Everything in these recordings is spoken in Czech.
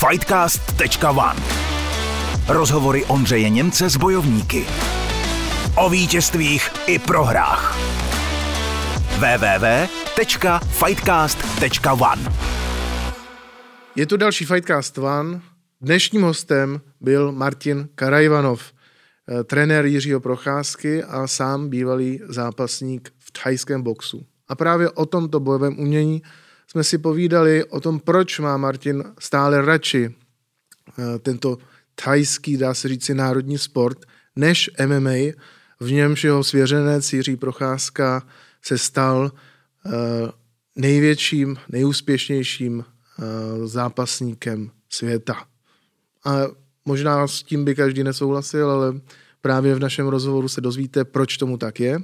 Fightcast.one Rozhovory Ondřeje Němce s bojovníky. O vítězstvích i prohrách. www.fightcast.one Je tu další Fightcast One. Dnešním hostem byl Martin Karajvanov, eh, trenér Jiřího Procházky a sám bývalý zápasník v thajském boxu. A právě o tomto bojovém umění jsme si povídali o tom, proč má Martin stále radši eh, tento thajský, dá se říci, národní sport, než MMA, v němž jeho svěřenec Jiří Procházka se stal eh, největším, nejúspěšnějším eh, zápasníkem světa. A možná s tím by každý nesouhlasil, ale právě v našem rozhovoru se dozvíte, proč tomu tak je.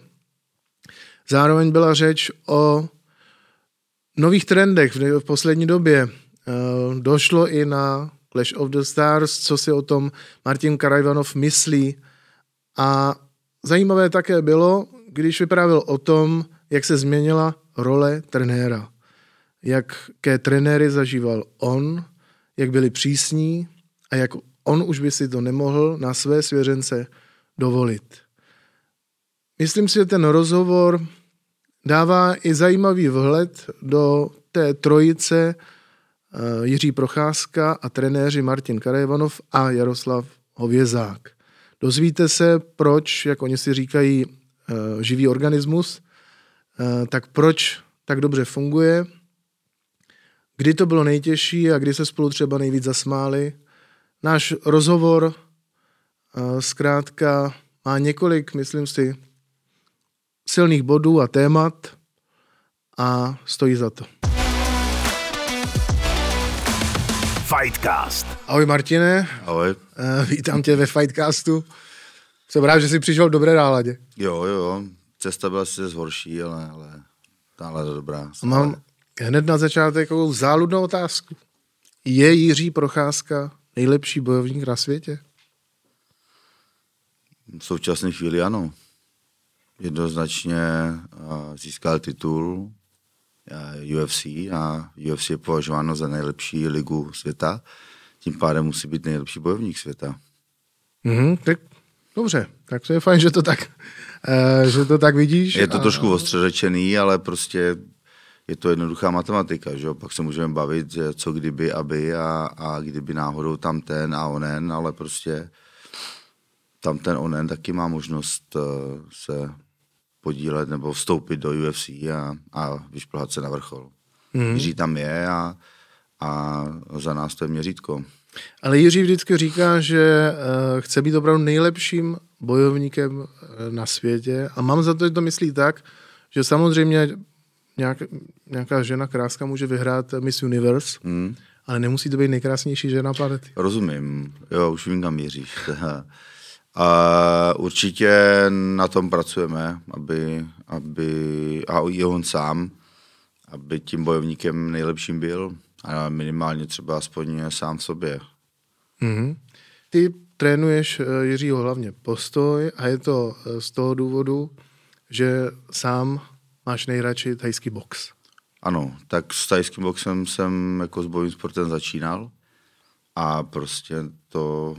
Zároveň byla řeč o nových trendech v poslední době. Došlo i na Clash of the Stars, co si o tom Martin Karajvanov myslí. A zajímavé také bylo, když vyprávěl o tom, jak se změnila role trenéra. Jaké trenéry zažíval on, jak byli přísní a jak on už by si to nemohl na své svěřence dovolit. Myslím si, že ten rozhovor dává i zajímavý vhled do té trojice Eh, Jiří Procházka a trenéři Martin Karajvanov a Jaroslav Hovězák. Dozvíte se, proč, jak oni si říkají, eh, živý organismus, eh, tak proč tak dobře funguje, kdy to bylo nejtěžší a kdy se spolu třeba nejvíc zasmáli. Náš rozhovor zkrátka má několik, myslím si, silných bodů a témat a stojí za to. Fightcast. Ahoj Martine. Ahoj. Uh, vítám tě ve Fightcastu. Jsem rád, že jsi přišel v dobré náladě. Jo, jo, jo. Cesta byla sice zhorší, ale, ale nálada dobrá. A mám hned na začátek takovou záludnou otázku. Je Jiří Procházka nejlepší bojovník na světě? V současné chvíli ano. Jednoznačně získal titul, UFC a UFC je považováno za nejlepší ligu světa, tím pádem musí být nejlepší bojovník světa. Mm-hmm, tak dobře, tak to je fajn, že to tak, uh, že to tak vidíš. Je to a... trošku ostře řečený, ale prostě je to jednoduchá matematika, že Pak se můžeme bavit, že co kdyby, aby a, a kdyby náhodou tam ten a onen, ale prostě tam ten onen taky má možnost uh, se podílet nebo vstoupit do UFC a, a vyšplhat se na vrchol. Mm. Jiří tam je a, a za nás to je měřítko. Ale Jiří vždycky říká, že uh, chce být opravdu nejlepším bojovníkem uh, na světě a mám za to, že to myslí tak, že samozřejmě nějak, nějaká žena kráska může vyhrát Miss Universe, mm. ale nemusí to být nejkrásnější žena planety. Rozumím, jo, už vím, kam měříš. A určitě na tom pracujeme, aby, aby a i on sám, aby tím bojovníkem nejlepším byl a minimálně třeba aspoň sám v sobě. Mm-hmm. Ty trénuješ eh, Jiřího hlavně postoj a je to eh, z toho důvodu, že sám máš nejradši tajský box. Ano, tak s tajským boxem jsem jako s bojovým sportem začínal a prostě to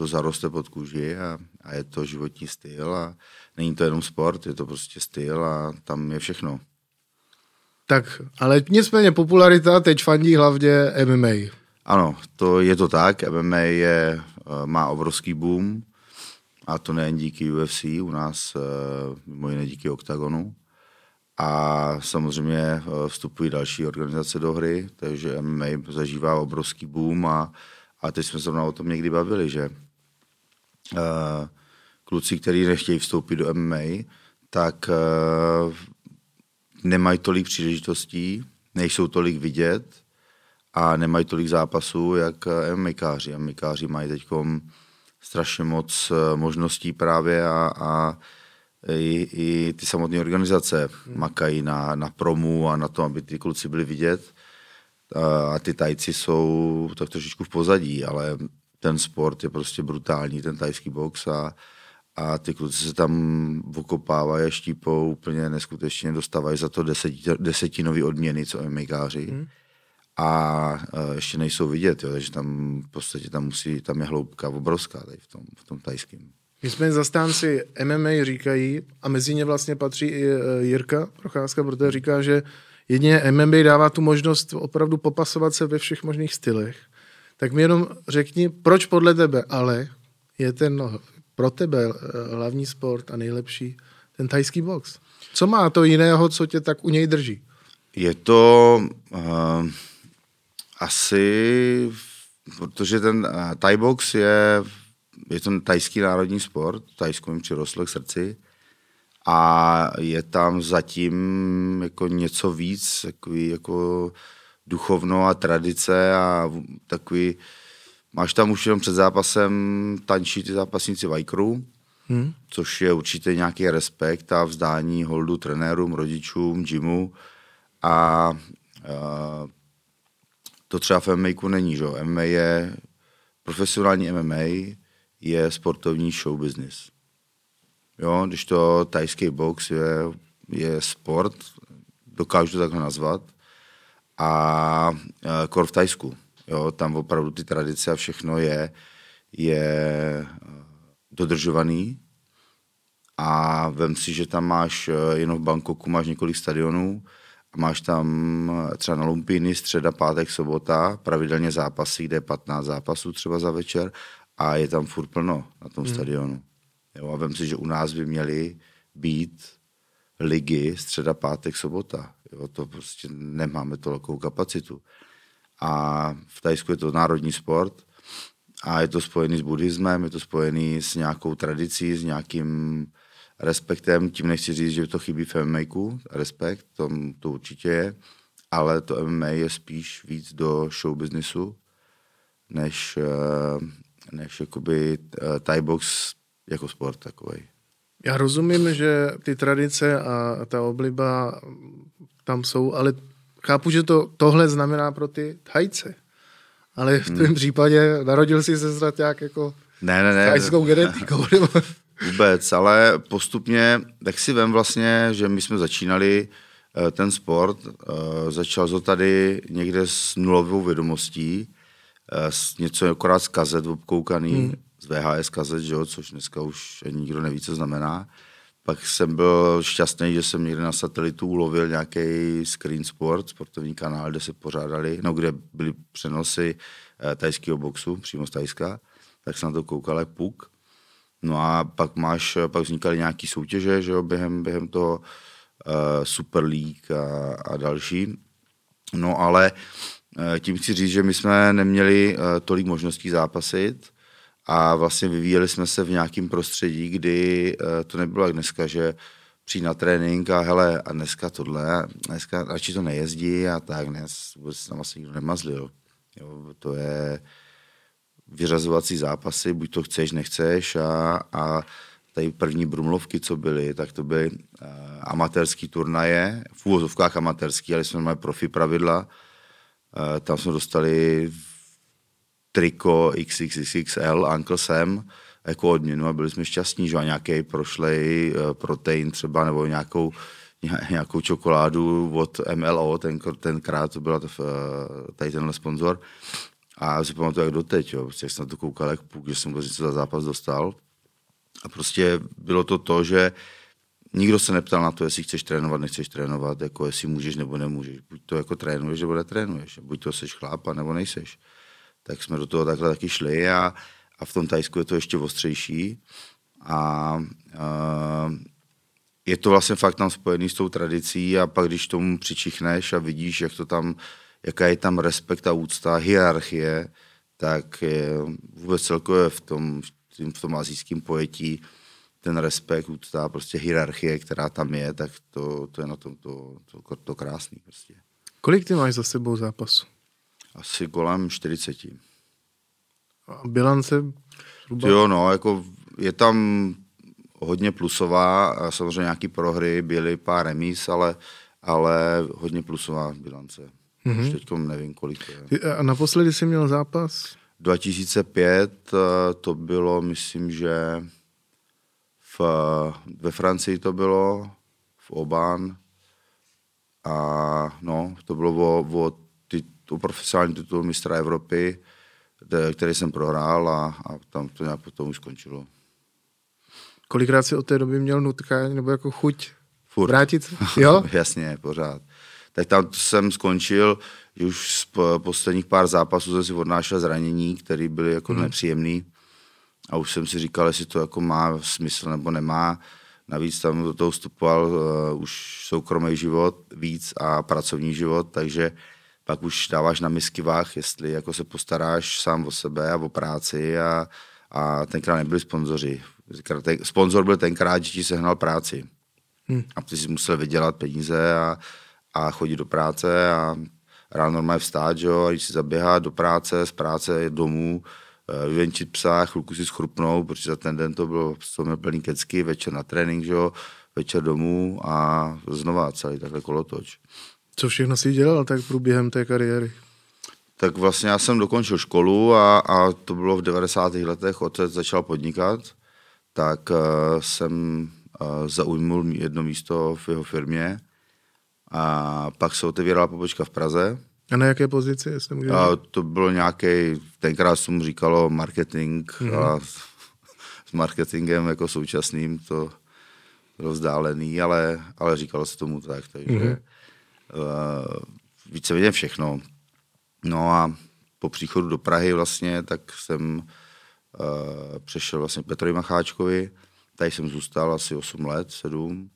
to zaroste pod kůži a, a je to životní styl a není to jenom sport, je to prostě styl a tam je všechno. Tak, ale nicméně popularita teď fandí hlavně MMA. Ano, to je to tak, MMA je, eh, má obrovský boom a to nejen díky UFC, u nás eh, mimo jiné díky OKTAGONu. A samozřejmě eh, vstupují další organizace do hry, takže MMA zažívá obrovský boom a, a teď jsme se o tom někdy bavili, že kluci, kteří nechtějí vstoupit do MMA, tak uh, nemají tolik příležitostí, nejsou tolik vidět a nemají tolik zápasů, jak eh, MMAkáři. MMAkáři mají teď strašně moc možností právě a, a i, i ty samotné organizace makají na, na promu a na to, aby ty kluci byli vidět. A ty tajci jsou tak trošičku v pozadí, ale ten sport je prostě brutální, ten tajský box a, a ty kluci se tam okopávají a štípou úplně neskutečně, dostávají za to deset, desetinový odměny, co MMAkáři. Hmm. a uh, ještě nejsou vidět, jo, takže tam v podstatě tam musí, tam je hloubka obrovská tady v tom, v tom tajském. jsme zastánci MMA říkají, a mezi ně vlastně patří i e, Jirka Procházka, protože říká, že jedině MMA dává tu možnost opravdu popasovat se ve všech možných stylech. Tak mi jenom řekni, proč podle tebe ale je ten no, pro tebe e, hlavní sport a nejlepší ten tajský box? Co má to jiného, co tě tak u něj drží? Je to uh, asi, protože ten uh, Thai box je, je to tajský národní sport, Tajsko mi přirostlo k srdci a je tam zatím jako něco víc, takový jako duchovno a tradice a takový, máš tam už jenom před zápasem tančí ty zápasníci Vajkru, hmm. což je určitě nějaký respekt a vzdání holdu trenérům, rodičům, gymu a, a to třeba v MMA není, že? MMA je, profesionální MMA je sportovní show business. Jo, když to tajský box je, je sport, dokážu to takhle nazvat, a kor v Tajsku. Jo, tam opravdu ty tradice a všechno je, je dodržovaný a vem si, že tam máš eh, jenom v Bangkoku máš několik stadionů a máš tam třeba na Lumpíny středa, pátek, sobota, pravidelně zápasy, kde je 15 zápasů třeba za večer a je tam furt plno na tom hmm. stadionu. Jo, a vem si, že u nás by měly být ligy středa, pátek, sobota. Jo, to prostě nemáme tolik kapacitu. A v Tajsku je to národní sport a je to spojený s buddhismem, je to spojený s nějakou tradicí, s nějakým respektem. Tím nechci říct, že to chybí v MMA, respekt, to, to určitě je, ale to MMA je spíš víc do show businessu, než, eh, než jakoby eh, Thai box jako sport takový. Já rozumím, že ty tradice a ta obliba tam jsou, ale chápu, že to tohle znamená pro ty Thajce ale v tom hmm. případě narodil jsi se snad nějak jako ne, ne, ne. tajskou genetikou. Vůbec, ale postupně, tak si vem vlastně, že my jsme začínali eh, ten sport, eh, začal to tady někde s nulovou vědomostí, eh, s něco akorát z kazet obkoukaný, hmm. z VHS kazet, že jo, což dneska už nikdo neví, co znamená. Pak jsem byl šťastný, že jsem někde na satelitu ulovil nějaký screen sport, sportovní kanál, kde se pořádali, no kde byly přenosy eh, tajského boxu, přímo z Tajska, tak jsem na to koukal jak puk. No a pak máš, pak vznikaly nějaký soutěže, že jo, během, během toho uh, Super League a, a další. No ale uh, tím chci říct, že my jsme neměli uh, tolik možností zápasit, a vlastně vyvíjeli jsme se v nějakém prostředí, kdy uh, to nebylo jak dneska, že přijít na trénink a hele, a dneska tohle, dneska radši to nejezdí a tak, ne, vůbec tam vlastně nikdo nemazlil. Jo, to je vyřazovací zápasy, buď to chceš, nechceš a, a tady první brumlovky, co byly, tak to byly uh, amatérský turnaje, v úvozovkách amatérský, ale jsme měli profi pravidla. Uh, tam jsme dostali triko XXXL Uncle Sam jako odměnu a byli jsme šťastní, že a nějaký prošlej uh, protein třeba nebo nějakou, nějakou čokoládu od MLO, ten, tenkrát to byla to, uh, tady tenhle sponzor. A já si pamatuju jak doteď, jo. Prostě jsem na to koukal jak půk, že jsem něco za zápas dostal. A prostě bylo to to, že nikdo se neptal na to, jestli chceš trénovat, nechceš trénovat, jako jestli můžeš nebo nemůžeš. Buď to jako trénuješ, nebo netrénuješ. Buď to seš chlápa, nebo nejseš tak jsme do toho takhle taky šli a, a v tom Tajsku je to ještě ostřejší. A, a je to vlastně fakt tam spojený s tou tradicí a pak když tomu přičichneš a vidíš, jak to tam, jaká je tam respekt a úcta, hierarchie, tak je vůbec celkově v tom, v tom azijském pojetí ten respekt, úcta, prostě hierarchie, která tam je, tak to, to je na tom to, to, to krásný prostě. Kolik ty máš za sebou zápasu? Asi kolem 40. A bilance? Zhruba? Jo, no, jako je tam hodně plusová, samozřejmě nějaký prohry, byly pár remíz, ale, ale hodně plusová bilance. Mm-hmm. Už teď nevím, kolik to je. A naposledy jsi měl zápas? 2005 eh, to bylo, myslím, že v, ve Francii to bylo, v Oban. A no, to bylo o, o tu profesionální titul mistra Evropy, který jsem prohrál a, a tam to nějak potom už skončilo. Kolikrát si od té doby měl nutkání nebo jako chuť Furt. vrátit? se? Jo? Jasně, pořád. Tak tam jsem skončil, že už z po- posledních pár zápasů jsem si odnášel zranění, které byly jako hmm. nepříjemný. A už jsem si říkal, jestli to jako má smysl nebo nemá. Navíc tam do toho vstupoval uh, už soukromý život víc a pracovní život, takže pak už dáváš na misky váh, jestli jako se postaráš sám o sebe a o práci a, a tenkrát nebyli sponzoři. Sponzor byl tenkrát, že ti sehnal práci. Hmm. A ty si musel vydělat peníze a, a chodit do práce a ráno normálně vstát, že jo, a když si zaběhat do práce, z práce domů, eh, vyvenčit psa, chvilku si schrupnout, protože za ten den to bylo, to měl plný kecky, večer na trénink, že jo, večer domů a znova celý takhle kolotoč. Co všechno si dělal tak průběhem té kariéry? Tak vlastně já jsem dokončil školu a, a to bylo v 90. letech, otec začal podnikat, tak uh, jsem uh, zaujmul jedno místo v jeho firmě a pak se otevírala pobočka v Praze. A na jaké pozici, jestli můžeš? A to bylo nějaký, tenkrát se mu říkalo marketing mm-hmm. a s, s marketingem jako současným to bylo vzdálený, ale, ale říkalo se tomu tak, takže mm-hmm. Uh, víceméně všechno. No a po příchodu do Prahy vlastně, tak jsem uh, přešel vlastně Petrovi Macháčkovi, tady jsem zůstal asi 8 let, 7.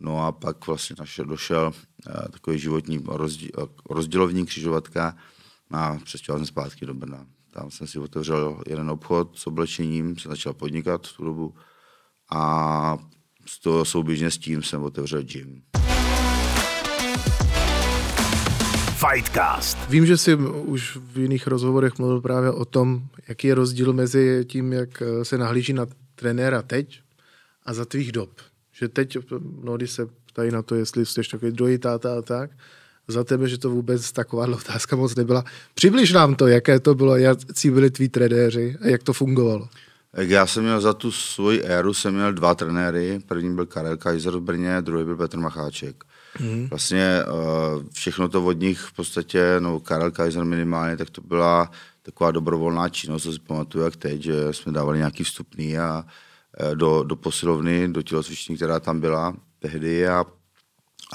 No a pak vlastně našel, došel uh, takový životní rozdíl, rozdělovní křižovatka a přestěhoval jsem zpátky do Brna. Tam jsem si otevřel jeden obchod s oblečením, jsem začal podnikat v tu dobu a z toho souběžně s tím jsem otevřel gym. Fightcast. Vím, že jsi už v jiných rozhovorech mluvil právě o tom, jaký je rozdíl mezi tím, jak eh, se nahlíží na trenéra teď a za tvých dob. Že teď mnohdy se ptají na to, jestli jsi takový druhý táta a tak. Za tebe, že to vůbec taková otázka moc nebyla. Přibliž nám to, jaké to bylo, jaký byli tví trenéři a jak to fungovalo. Já jsem měl za tu svoji éru, jsem měl dva trenéry. První byl Karel Kaiser v Brně, druhý byl Petr Macháček. Mm. Vlastně uh, všechno to od nich v podstatě, no Karel Kaiser minimálně, tak to byla taková dobrovolná činnost, co si pamatuju jak teď, že jsme dávali nějaký vstupný a eh, do, do posilovny, do tělocvičny, která tam byla tehdy a,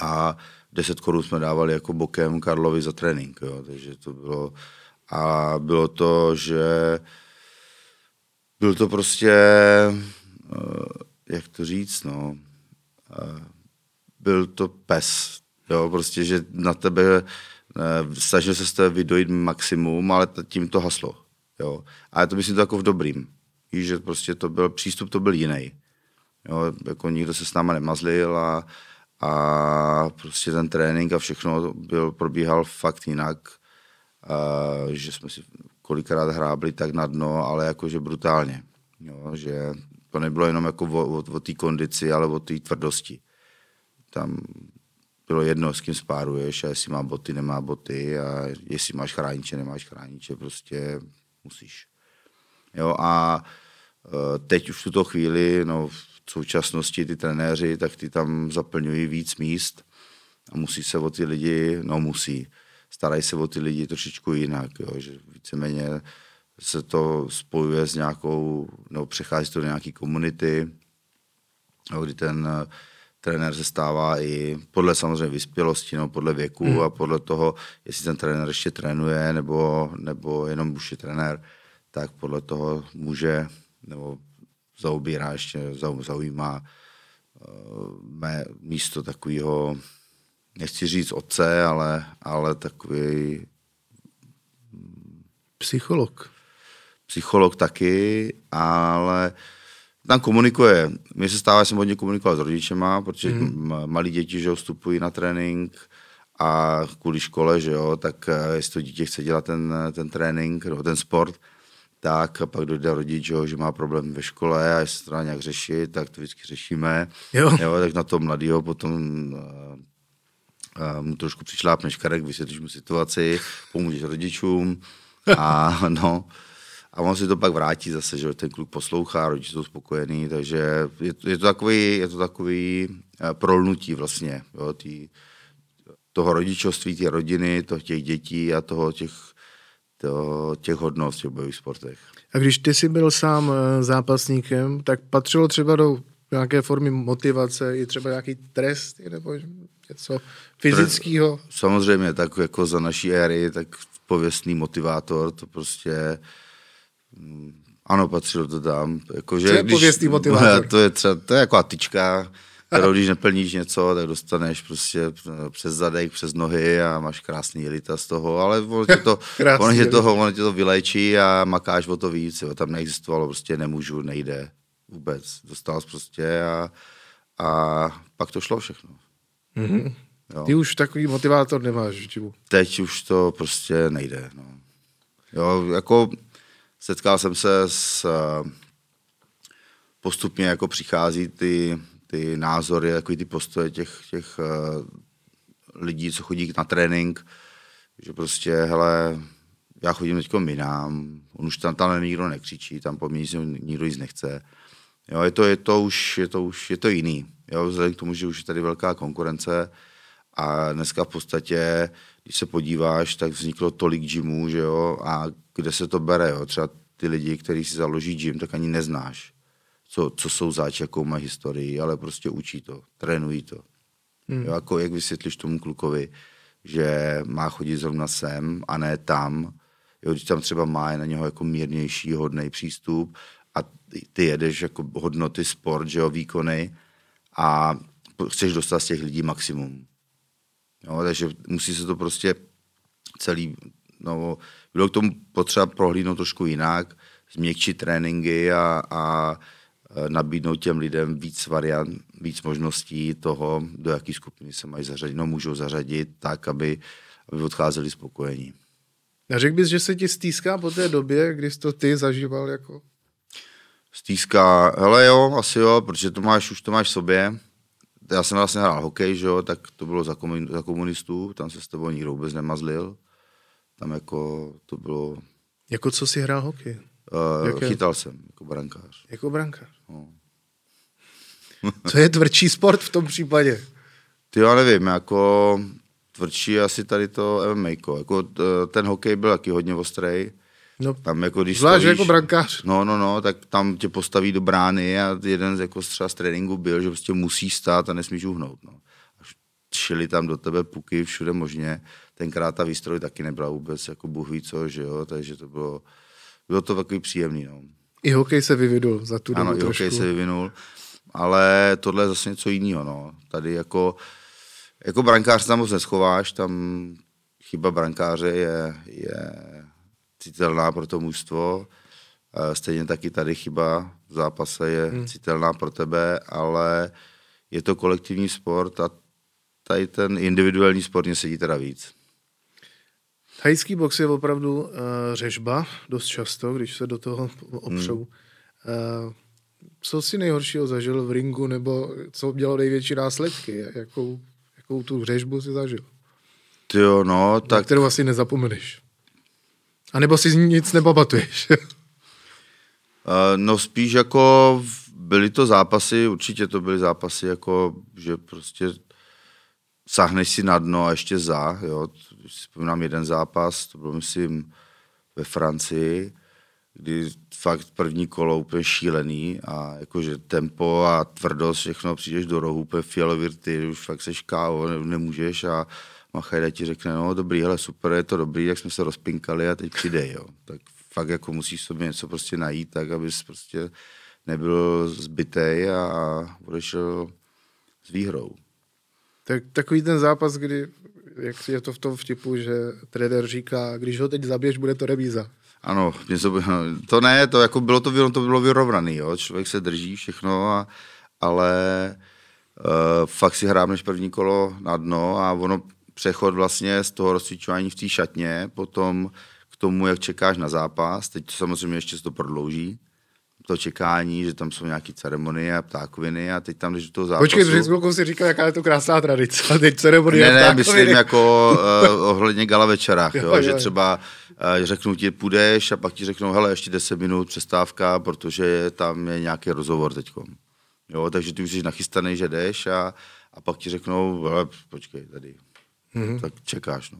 a 10 korun jsme dávali jako bokem Karlovi za trénink, jo, takže to bylo a bylo to, že byl to prostě, eh, jak to říct, no, eh, byl to pes, jo, prostě, že na tebe, eh, snažil se z tebe vydojit maximum, ale tím to haslo, jo. Ale to myslím to jako v dobrým, víš, že prostě to byl, přístup to byl jiný, jo, jako nikdo se s náma nemazlil a, a prostě ten trénink a všechno byl, probíhal fakt jinak, a, že jsme si kolikrát hrábli tak na dno, ale jakože brutálně. Jo, že to nebylo jenom jako o, o, o té kondici, ale o té tvrdosti. Tam bylo jedno, s kým spáruješ a jestli má boty, nemá boty a jestli máš chrániče, nemáš chrániče, prostě musíš. Jo, a e, teď už v tuto chvíli, no v současnosti ty trenéři, tak ty tam zaplňují víc míst a musí se o ty lidi, no musí, starají se o ty lidi trošičku jinak, jo, že víceméně se to spojuje s nějakou, nebo přechází to do nějaké komunity, kdy ten eh, trenér se stává i podle samozřejmě vyspělosti, no, podle věku hmm. a podle toho, jestli ten trenér ještě trénuje, nebo, nebo jenom už je trenér, tak podle toho může, nebo zaobírá ještě, zau- zaujímá uh, mé místo takového, nechci říct otce, ale, ale takový Psycholog. psycholog taky, ale tam komunikuje. Mně se stává, že jsem hodně komunikoval s rodičema, protože mm. malí děti, že jo, vstupují na trénink a kvůli škole, že jo, tak eh, jestli to dítě chce dělat ten, ten trénink nebo ten sport, tak pak dojde rodič, že, jo, že má problém ve škole a jestli se to dá nějak řešit, tak to vždycky řešíme. Jo. jo tak na to mladýho potom uh, mu trošku přišlápneš karek, vysvětlíš mu situaci, pomůžeš rodičům a no, a on si to pak vrátí zase, že ten kluk poslouchá, rodiče jsou spokojení, takže je to, je to takový, je to takový uh, prolnutí vlastně, jo, tý, toho rodičovství, té rodiny, toho těch dětí a toho těch, toho, těch hodnot v těch bojových sportech. A když ty jsi byl sám eh, zápasníkem, tak patřilo třeba do nějaké formy motivace i třeba nějaký trest nebo něco fyzického? Samozřejmě, tak jako za naší éry, tak pověstný motivátor, to prostě mm, ano, patřilo to tam. Jako, že Co je když, pověstný motivátor? To je, třeba, to je jako tyčka, kterou když neplníš něco, tak dostaneš prostě přes zadek, přes nohy a máš krásný jelita z toho, ale ono tě to, ono tě toho, ono tě to vylečí a makáš o to víc. Jo. Tam neexistovalo prostě nemůžu, nejde vůbec. Dostal jsi prostě a, a pak to šlo všechno. Mm-hmm. Jo. Ty už takový motivátor nemáš, Čibu. Teď už to prostě nejde. No. Jo, jako setkal jsem se s postupně jako přichází ty, ty názory, jako ty postoje těch, těch uh, lidí, co chodí na trénink, že prostě, hele, já chodím teď minám, on už tam, tam nikdo nekřičí, tam po mně nikdo nic nechce. Jo, je to, je to už, je to už, je to jiný. Jo, vzhledem k tomu, že už je tady velká konkurence a dneska v podstatě, když se podíváš, tak vzniklo tolik gymů, že jo, a kde se to bere, jo, třeba ty lidi, kteří si založí gym, tak ani neznáš, co, co jsou zač, jakou mají historii, ale prostě učí to, trénují to. Hmm. Jo, jako jak vysvětlíš tomu klukovi, že má chodit zrovna sem a ne tam, jo, když tam třeba má na něho jako mírnější, hodný přístup a ty jedeš jako hodnoty sport, že jo, výkony a chceš dostat z těch lidí maximum. Jo, takže musí se to prostě celý, no, bylo k tomu potřeba prohlídnout trošku jinak, změkčit tréninky a, a e, nabídnout těm lidem víc variant, víc možností toho, do jaké skupiny se mají zařadit. No, můžou zařadit tak, aby, aby odcházeli spokojení. A řekl bys, že se ti stýská po té době, kdy jsi to ty zažíval jako? Stýská, hele jo, asi jo, protože to máš, už to máš v sobě. Já jsem vlastně hrál hokej, že jo, tak to bylo za, komun, za komunistů, tam se s tebou nikdo vůbec nemazlil. Tam jako to bylo... Jako co si hrál hokej? Uh, chytal jsem, jako brankář. Jako brankář? No. co je tvrdší sport v tom případě? Ty já nevím, jako tvrdší asi tady to MMA. Jako ten hokej byl taky hodně ostrý. No, tam jako když zvlášť stavíš, jako brankář. No, no, no, tak tam tě postaví do brány a jeden z, jako třeba z tréninku byl, že prostě musí stát a nesmíš uhnout. No. A šili tam do tebe puky všude možně. Tenkrát ta výstroj taky nebyla vůbec jako bůh ví co, že jo, takže to bylo, bylo to takový příjemný. No. I hokej se vyvinul za tu dobu Ano, i hokej se vyvinul, ale tohle je zase něco jiného. No. Tady jako, jako brankář tam moc neschováš, tam chyba brankáře je, je citelná pro to mužstvo. Stejně taky tady chyba v zápase je hmm. citelná pro tebe, ale je to kolektivní sport a tady ten individuální sport mě sedí teda víc. Thajský box je opravdu uh, řežba, dost často, když se do toho opřou. Hmm. Uh, co si nejhoršího zažil v ringu, nebo co mělo největší následky? Jakou, jakou tu řežbu si zažil? Jo, no, tak... Na kterou asi nezapomeneš. A nebo si nic nepamatuješ? no spíš jako byly to zápasy, určitě to byly zápasy jako, že prostě sáhneš si na dno a ještě za, jo. Vzpomínám jeden zápas, to bylo myslím ve Francii, kdy fakt první kolo úplně šílený a jakože tempo a tvrdost, všechno, přijdeš do rohu, úplně fialový, ty už fakt seš kávo, nemůžeš a Machajda ti řekne, no dobrý, hele super, je to dobrý, jak jsme se rozpinkali a teď přidej, jo. Tak fakt jako musíš sobě něco prostě najít, tak abys prostě nebyl zbytej a odešel s výhrou. Tak, takový ten zápas, kdy, jak je to v tom vtipu, že trenér říká, když ho teď zabiješ, bude to remíza. Ano, něco, to ne, to jako bylo to, to bylo vyrovnaný, jo. člověk se drží všechno, a, ale uh, fakt si hrám než první kolo na dno a ono přechod vlastně z toho rozcvičování v té šatně, potom k tomu, jak čekáš na zápas, teď to samozřejmě ještě se to prodlouží, to čekání, že tam jsou nějaké ceremonie a ptákoviny a teď tam jdeš do toho zápasu. Počkej, před chvilkou si říkal, jaká je to krásná tradice, a teď ceremonie Ne, ne, myslím jako uh, ohledně gala večerách, jo, jo, že třeba uh, řeknu ti, půjdeš a pak ti řeknou, hele, ještě 10 minut přestávka, protože tam je nějaký rozhovor teďkom. Jo, takže ty už jsi nachystaný, že jdeš a, a pak ti řeknou, hele, počkej, tady mm-hmm. tak čekáš. No.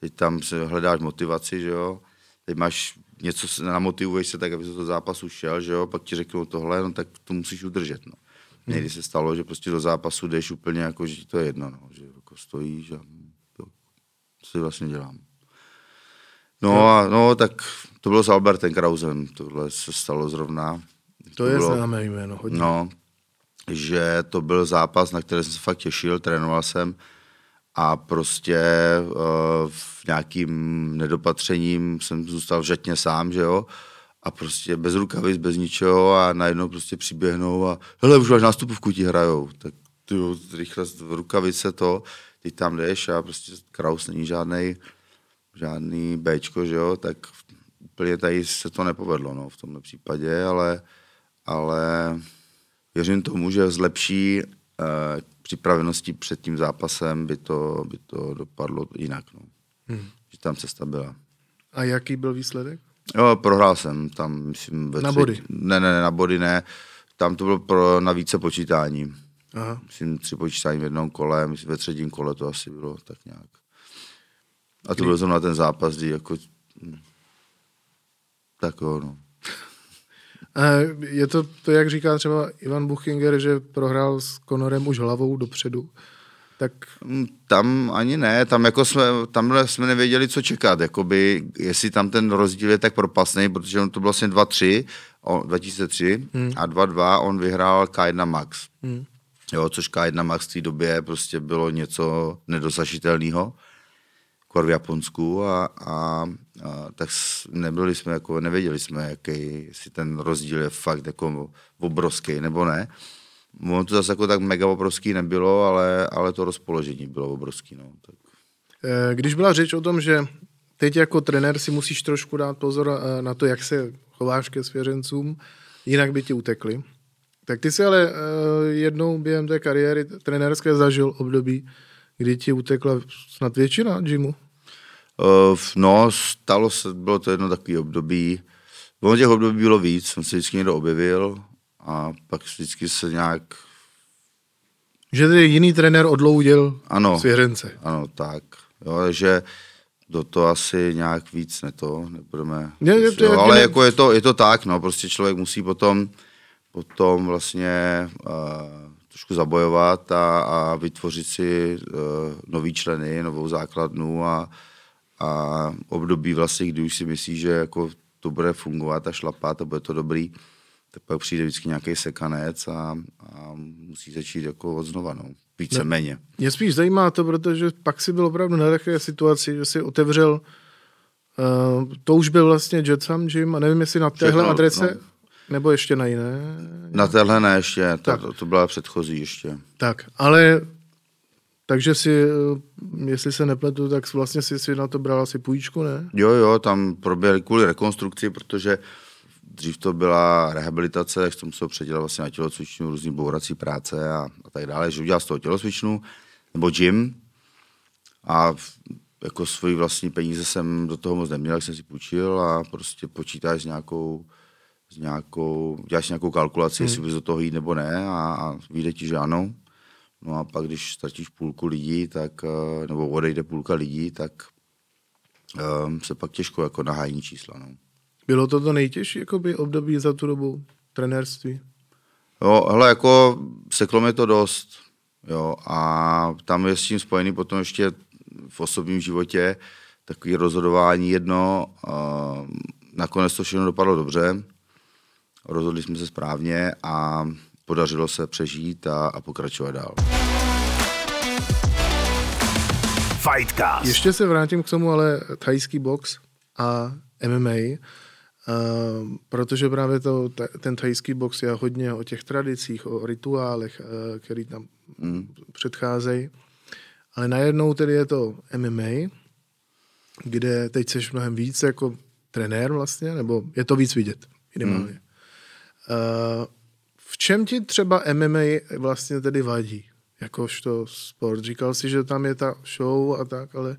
Teď tam se hledáš motivaci, že jo, teď máš něco, namotivuješ se tak, aby se to zápasu šel, že jo, pak ti řeknou tohle, no tak to musíš udržet, no. Někdy hmm. se stalo, že prostě do zápasu jdeš úplně jako, že to je jedno, no, že jako stojíš a to, co si vlastně dělám. No a no, tak to bylo s Albertem Krausem, tohle se stalo zrovna. To, to je bylo, známé jméno, hodně. No, že to byl zápas, na který jsem se fakt těšil, trénoval jsem a prostě uh, v nějakým nedopatřením jsem zůstal vžetně sám, že jo, a prostě bez rukavic, bez ničeho a najednou prostě přiběhnou a hele, už máš nástupovku ti hrajou, tak ty rychle v rukavice to, ty tam jdeš a prostě Kraus není žádný žádný Bčko, že jo, tak úplně tady se to nepovedlo, no, v tomhle případě, ale, ale věřím tomu, že zlepší eh, připravenosti před tím zápasem by to, by to dopadlo jinak, no. Hmm. Že tam cesta byla. A jaký byl výsledek? Jo, prohrál jsem tam, myslím, ve Na třetí... body? Ne, ne, ne, na body ne. Tam to bylo pro, na více počítání. Aha. Myslím, tři počítání v jednom kole, myslím, ve třetím kole to asi bylo tak nějak. A to byl zrovna ten zápas, kdy jako... Hm, tak jo, no. Je to, to, jak říká třeba Ivan Buchinger, že prohrál s Konorem už hlavou dopředu. Tak... Hm, tam ani ne, tam jako jsme, tamhle jsme nevěděli, co čekat, jakoby, jestli tam ten rozdíl je tak propasný, protože on to byl vlastně 2-3, 2003 hmm. a 2-2 on vyhrál K1 Max. Hmm. Jo, což K1 Max v té době prostě bylo něco nedosažitelného v Japonsku a, a, a, tak nebyli jsme, jako, nevěděli jsme, jaký, jestli ten rozdíl je fakt jako obrovský nebo ne. Ono to zase jako tak mega obrovský nebylo, ale, ale to rozpoložení bylo obrovský. No. Tak. Eh, když byla řeč o tom, že teď jako trenér si musíš trošku dát pozor eh, na to, jak se chováš ke svěřencům, jinak by ti utekli. Tak ty si ale eh, jednou během té kariéry trenérské zažil období, kdy ti utekla snad většina Jimu? Uh, no, stalo se, bylo to jedno takové období. Bylo těch období bylo víc, jsem se vždycky někdo objevil a pak vždycky se nějak... Že tedy jiný trenér odloudil ano, svěřence. Ano, tak. Jo, že do toho asi nějak víc ne to, nebudeme... Je, je, jo, ale ne... jako je to, je to tak, no, prostě člověk musí potom, potom vlastně uh, trošku zabojovat a, a vytvořit si uh, nový členy, novou základnu a, a období vlastně, kdy už si myslí, že jako to bude fungovat a šlapat a bude to dobrý, tak pak přijde vždycky nějaký sekanec a, a musí začít jako od znova, no. Víceméně. Mě spíš zajímá to, protože pak si byl opravdu na takové situaci, že si otevřel Uh, to už byl vlastně Jetsam Gym a nevím, jestli na téhle Všechno, adrese no. Nebo ještě na jiné? Na téhle ne ještě, to, to, to byla předchozí ještě. Tak, ale takže si, jestli se nepletu, tak vlastně si, si na to bral asi půjčku, ne? Jo, jo, tam proběhly kvůli rekonstrukci, protože dřív to byla rehabilitace, jak jsem se předělal vlastně na tělocvičnu, různý bourací práce a, a tak dále, že udělal z toho tělocvičnu, nebo gym a jako svoji vlastní peníze jsem do toho moc neměl, jsem si půjčil a prostě počítáš s nějakou s nějakou, děláš nějakou kalkulaci, hmm. jestli bys do toho jít nebo ne a, a vyjde ti, že ano. No a pak, když ztratíš půlku lidí, tak, eh, nebo odejde půlka lidí, tak um, se pak těžko jako nahájí čísla. No. Bylo to to nejtěžší jakoby, období za tu dobu trenérství? Jo, hele, jako seklo mi to dost. Jo, a tam je s tím spojený potom ještě v osobním životě takový rozhodování jedno. Uh, nakonec to všechno dopadlo dobře rozhodli jsme se správně a podařilo se přežít a, a pokračovat dál. Fightcast. Ještě se vrátím k tomu, ale thajský box a MMA, uh, protože právě to, ten thajský box je hodně o těch tradicích, o rituálech, uh, který tam mm. předcházejí. Ale najednou tedy je to MMA, kde teď seš mnohem víc jako trenér vlastně, nebo je to víc vidět minimálně. Mm. Uh, v čem ti třeba MMA vlastně tedy vadí? Jakožto sport. Říkal si, že tam je ta show a tak, ale...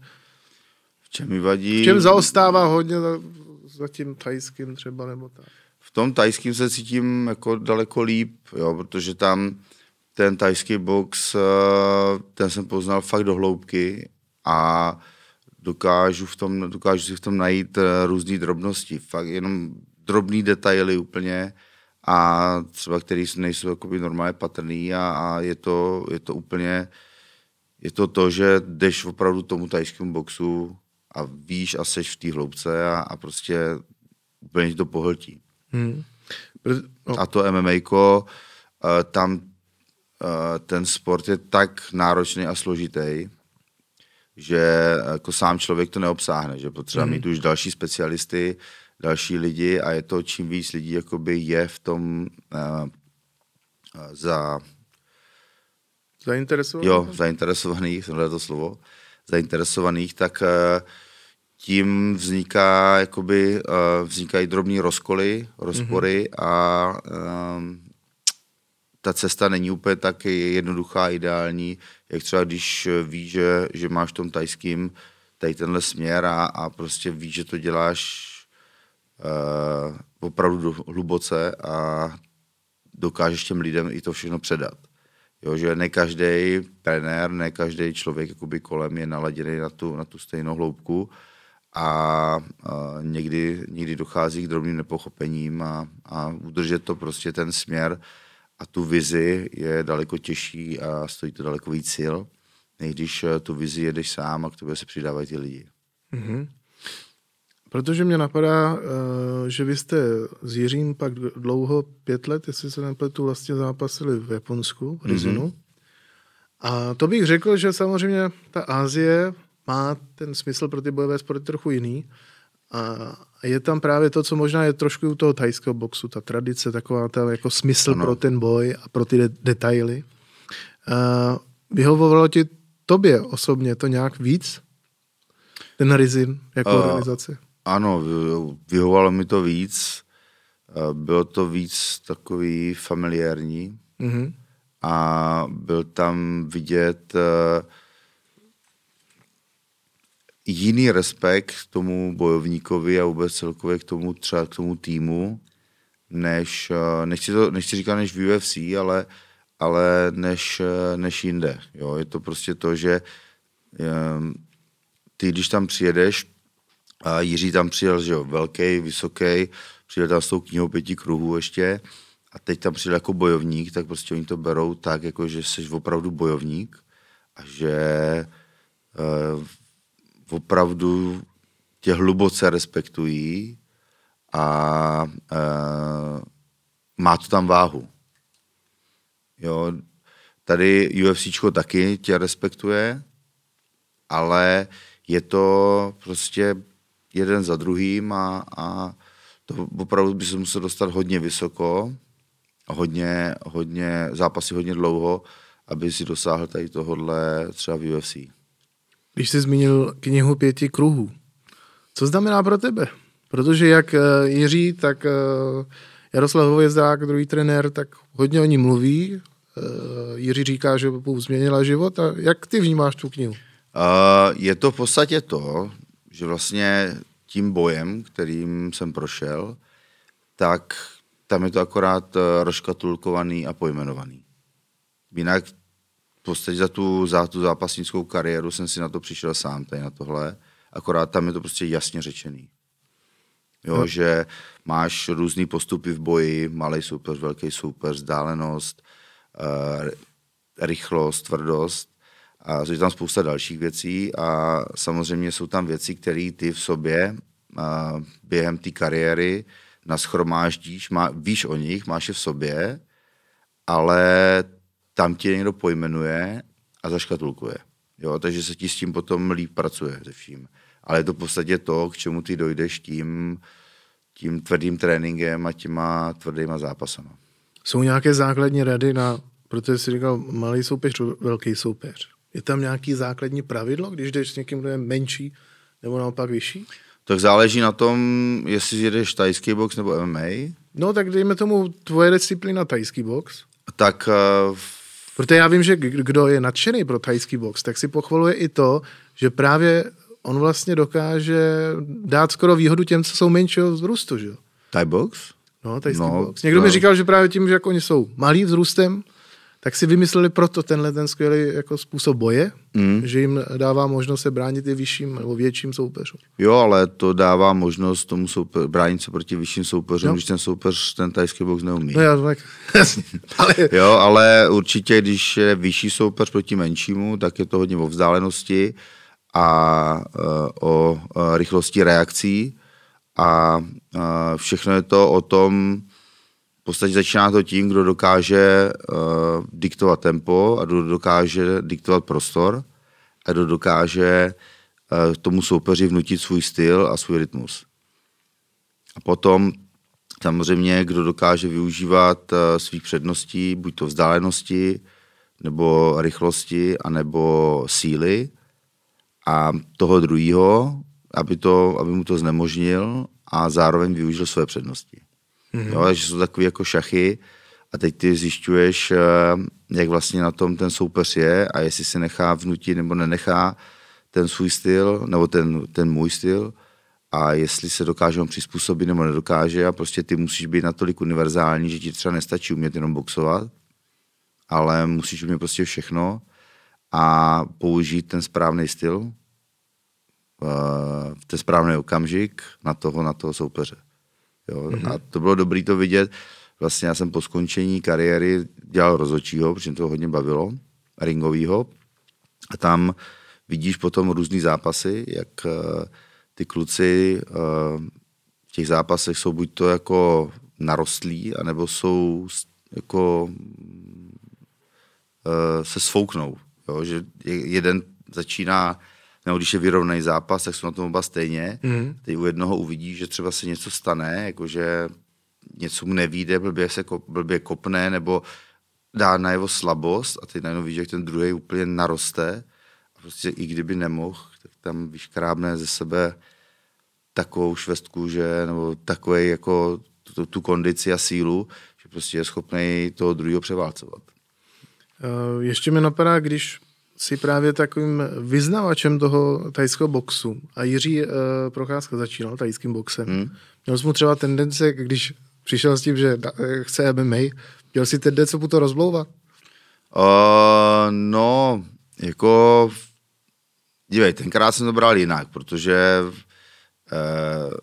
V čem mi vadí? V čem zaostává hodně za, za tím tajským třeba, nebo tak? V tom tajským se cítím jako daleko líp, jo, protože tam ten tajský box, eh, ten jsem poznal fakt do hloubky a dokážu, v tom, dokážu si v tom najít eh, různé drobnosti. Fakt jenom drobný detaily úplně a třeba který nejsou jakoby normálně patrný a, a je, to, je to úplně, je to to, že jdeš opravdu tomu tajskému boxu a víš a seš v té hloubce a, a prostě úplně ti to pohltí. Hmm. No. A to MMA, uh, tam uh, ten sport je tak náročný a složitý, že jako sám člověk to neobsáhne, že potřeba hmm. mít už další specialisty, další lidi a je to čím víc lidí jakoby je v tom uh, za zainteresovaných? Jo, zainteresovaných, jsem to slovo, zainteresovaných, tak uh, tím vzniká, jakoby, uh, vznikají drobné rozkoly, rozpory mm-hmm. a um, ta cesta není úplně tak jednoduchá, ideální, jak třeba když víš, že, že máš v tom tajským tady tenhle směr a, a prostě víš, že to děláš uh, opravdu hluboce a dokážeš těm lidem i to všechno předat. Jo, že ne každý trenér, ne každý člověk jakoby kolem je naladěný na tu, na tu stejnou hloubku a, a někdy, někdy dochází k drobným nepochopením a, a udržet to prostě ten směr a tu vizi je daleko těžší a stojí to daleko víc sil, než když eh, tu vizi jedeš sám a k tobě se přidávají ty lidi. Mm-hmm. Protože mě napadá, eh, že vy jste s Jiřím pak dlouho, pět let, jestli se nepletu, vlastně zápasili v Japonsku, v Rizunu. Mm-hmm. A to bych řekl, že samozřejmě ta Asie má ten smysl pro ty bojové sporty trochu jiný. A je tam právě to, co možná je trošku u toho thajského boxu, ta tradice, taková ta jako smysl ano. pro ten boj a pro ty de- detaily. Uh, vyhovovalo ti tobě osobně to nějak víc? Ten Rizin jako uh, organizace? Ano, vyhovovalo mi to víc. Bylo to víc takový familiární. Mm-hmm. A byl tam vidět uh, jiný respekt k tomu bojovníkovi a vůbec celkově k tomu třeba k tomu týmu, než, eh, nechci, to, nechci říkat než v UFC, ale, ale než, eh, než jinde. Jo, je to prostě to, že ehm, ty, když tam přijedeš, a Jiří tam přijel, že jo, velký, vysoký, přijel tam s tou knihou pěti kruhů ještě, a teď tam přijel jako bojovník, tak prostě oni to berou tak, jako že jsi opravdu bojovník a že uh, opravdu tě hluboce respektují a e, má to tam váhu. Jo, tady UFCčko taky tě respektuje, ale je to prostě jeden za druhým a, a to opravdu by se musel dostat hodně vysoko, hodně, hodně zápasy hodně dlouho, aby si dosáhl tady tohohle třeba v UFC. Když jsi zmínil knihu pěti kruhů, co znamená pro tebe? Protože jak eh, Jiří, tak eh, Jaroslav Hovězdák, druhý trenér, tak hodně o ní mluví. Eh, Jiří říká, že změnila život. A jak ty vnímáš tu knihu? Uh, je to v podstatě to, že vlastně tím bojem, kterým jsem prošel, tak tam je to akorát rozškatulkovaný a pojmenovaný. Jinak v podstatě za tu, za tu zápasnickou kariéru jsem si na to přišel sám, tady na tohle. Akorát tam je to prostě jasně řečený. Jo, no. že máš různý postupy v boji, malý soupeř, velký soupeř, vzdálenost, uh, rychlost, tvrdost a je tam spousta dalších věcí a samozřejmě jsou tam věci, které ty v sobě uh, během té kariéry naschromáždíš, má, víš o nich, máš je v sobě, ale tam ti někdo pojmenuje a zaškatulkuje. Jo, takže se ti s tím potom líp pracuje se vším. Ale je to v podstatě to, k čemu ty dojdeš tím, tím tvrdým tréninkem a těma tvrdýma zápasama. Jsou nějaké základní rady na, protože jsi říkal, malý soupeř, velký soupeř. Je tam nějaký základní pravidlo, když jdeš s někým, kdo je menší nebo naopak vyšší? Tak záleží na tom, jestli jedeš tajský box nebo MMA. No tak dejme tomu tvoje disciplína tajský box. Tak uh, Protože já vím, že kdo je nadšený pro thajský box, tak si pochvaluje i to, že právě on vlastně dokáže dát skoro výhodu těm, co jsou menšího vzrůstu, že Thai box? No, thajský no, box. Někdo no. mi říkal, že právě tím, že jako oni jsou malý vzrůstem, tak si vymysleli proto tenhle ten skvělý jako způsob boje, mm. že jim dává možnost se bránit i vyšším nebo větším soupeřům. Jo, ale to dává možnost tomu soupeř, bránit se proti vyšším soupeřům, no. když ten soupeř ten tajský box neumí. No já tak, ale... Jo, ale určitě, když je vyšší soupeř proti menšímu, tak je to hodně o vzdálenosti a uh, o uh, rychlosti reakcí a uh, všechno je to o tom, v podstatě začíná to tím, kdo dokáže uh, diktovat tempo a kdo dokáže diktovat prostor a kdo dokáže uh, tomu soupeři vnutit svůj styl a svůj rytmus. A potom samozřejmě, kdo dokáže využívat uh, svých předností, buď to vzdálenosti, nebo rychlosti, anebo síly a toho druhého, aby, to, aby mu to znemožnil a zároveň využil své přednosti. Mm-hmm. Jo, že jsou takové jako šachy a teď ty zjišťuješ, eh, jak vlastně na tom ten soupeř je a jestli se nechá vnutit nebo nenechá ten svůj styl, nebo ten, ten můj styl a jestli se dokáže on přizpůsobit nebo nedokáže a prostě ty musíš být natolik univerzální, že ti třeba nestačí umět jenom boxovat, ale musíš umět prostě všechno a použít ten správný styl eh, ten správný okamžik na toho, na toho soupeře. Jo? Mm-hmm. A to bylo dobré to vidět. Vlastně já jsem po skončení kariéry dělal rozhodčího, protože to hodně bavilo, ringovýho. A tam vidíš potom různý zápasy, jak uh, ty kluci uh, v těch zápasech jsou buď to jako narostlí, anebo jsou jako uh, se svouknou. Jo? Že jeden začíná nebo když je vyrovnaný zápas, tak jsou na tom oba stejně. Mm. Teď u jednoho uvidí, že třeba se něco stane, jakože něco mu nevíde, blbě se ko, blbě kopne, nebo dá na jeho slabost a teď najednou vidí, jak ten druhý úplně naroste a prostě i kdyby nemohl, tak tam vyškrábne ze sebe takovou švestku, že, nebo takový jako tu, tu kondici a sílu, že prostě je schopný toho druhého převálcovat. Uh, ještě mi napadá, když si právě takovým vyznavačem toho tajského boxu. A Jiří uh, Procházka začínal tajským boxem. Hmm. Měl jsi mu třeba tendence, když přišel s tím, že eh, chce MMA, měl si tendence mu to rozblouvat? Uh, no, jako, dívej, tenkrát jsem to bral jinak, protože uh,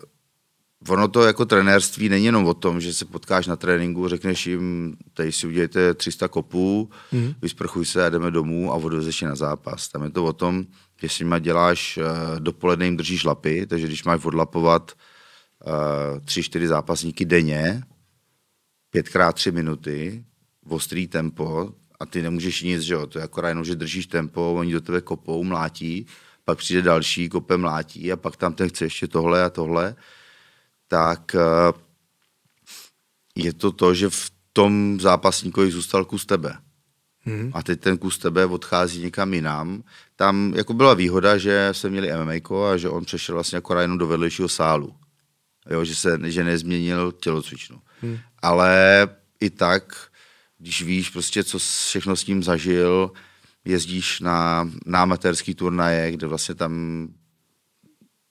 ono to jako trenérství není jenom o tom, že se potkáš na tréninku, řekneš jim, tady si udělejte 300 kopů, mm. vysprchuj se a jdeme domů a odvezeš je na zápas. Tam je to o tom, že s nima děláš, uh, dopoledne jim držíš lapy, takže když máš odlapovat uh, tři, čtyři zápasníky denně, pětkrát tři minuty, ostrý tempo a ty nemůžeš nic, že jo, to je akorát jenom, že držíš tempo, oni do tebe kopou, mlátí, pak přijde další, kope mlátí a pak tam ten chce ještě tohle a tohle tak eh, je to to, že v tom zápasníkovi zůstal kus tebe. Hmm. A teď ten kus tebe odchází někam jinam. Tam jako byla výhoda, že jsme měli MMA a že on přešel vlastně akorát jenom do vedlejšího sálu. Jo, že se že nezměnil tělocvičnu. Hmm. Ale i tak, když víš prostě, co všechno s ním zažil, jezdíš na, na amatérský turnaje, kde vlastně tam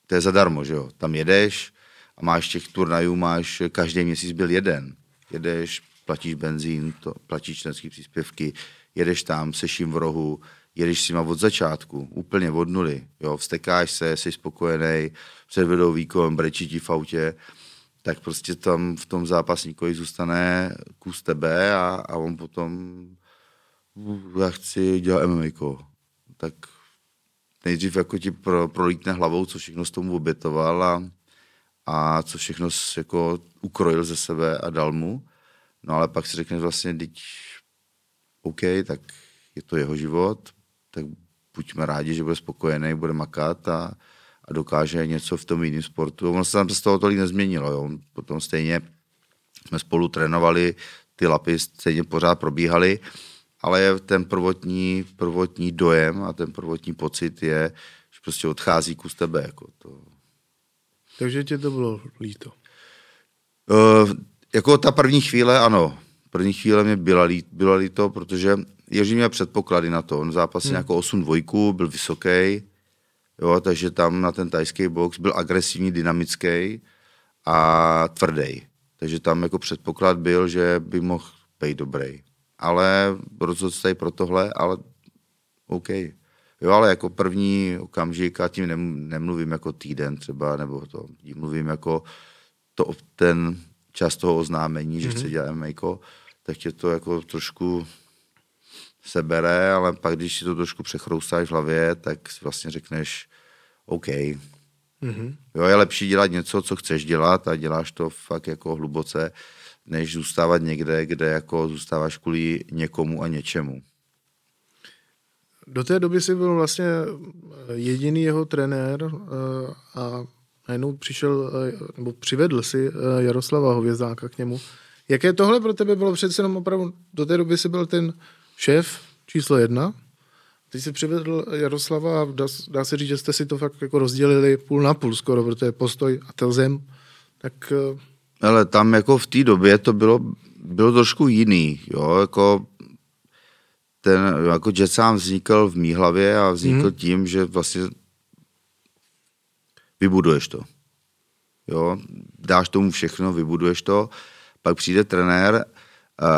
to je zadarmo, že jo. Tam jedeš, a máš těch turnajů, máš každý měsíc byl jeden. Jedeš, platíš benzín, to, platíš členské příspěvky, jedeš tam, seš jim v rohu, jedeš s nima od začátku, úplně od nuly, jo, vstekáš se, jsi spokojený, předvedou výkon, brečí ti v autě, tak prostě tam v tom zápasníkovi zůstane kus tebe a, a on potom já chci dělat MMA. Tak nejdřív jako ti pro, prolítne hlavou, co všechno s tomu obětoval a a co všechno jako ukrojil ze sebe a dal mu. No ale pak si řekneš vlastně, teď OK, tak je to jeho život, tak buďme rádi, že bude spokojený, bude makat a, a dokáže něco v tom jiném sportu. Ono se tam z toho tolik nezměnilo. Jo. Potom stejně jsme spolu trénovali, ty lapy stejně pořád probíhaly, ale ten prvotní, prvotní dojem a ten prvotní pocit je, že prostě odchází kus tebe. Jako to, takže tě to bylo líto? Uh, jako ta první chvíle, ano. První chvíle mě byla, lí, byla líto, protože Jiří měl předpoklady na to. On zápasil hmm. jako 8 dvojků, byl vysoký, jo, takže tam na ten tajský box byl agresivní, dynamický a tvrdý. Takže tam jako předpoklad byl, že by mohl být dobrý. ale rozhodl se tady pro tohle, ale OK. Jo, ale jako první okamžik, a tím nemluvím jako týden třeba, nebo to, tím mluvím jako to, ten čas toho oznámení, mm-hmm. že chci mhm. dělat MMA, tak tě to jako trošku sebere, ale pak, když si to trošku přechroustáš v hlavě, tak si vlastně řekneš, OK. Mm-hmm. Jo, je lepší dělat něco, co chceš dělat a děláš to fakt jako hluboce, než zůstávat někde, kde jako zůstáváš kvůli někomu a něčemu. Do té doby jsi byl vlastně jediný jeho trenér eh, a najednou přišel, eh, nebo přivedl si eh, Jaroslava Hovězáka k němu. Jaké tohle pro tebe bylo přece jenom opravdu, do té doby jsi byl ten šéf číslo jedna, Teď jsi přivedl Jaroslava a dá, dá se říct, že jste si to fakt jako rozdělili půl na půl skoro, protože postoj a ten zem, tak... Ale tam jako v té době to bylo, bylo trošku jiný, jo, jako ten jako jet sám vznikl v mý hlavě a vznikl mm. tím, že vlastně vybuduješ to. Jo, dáš tomu všechno, vybuduješ to, pak přijde trenér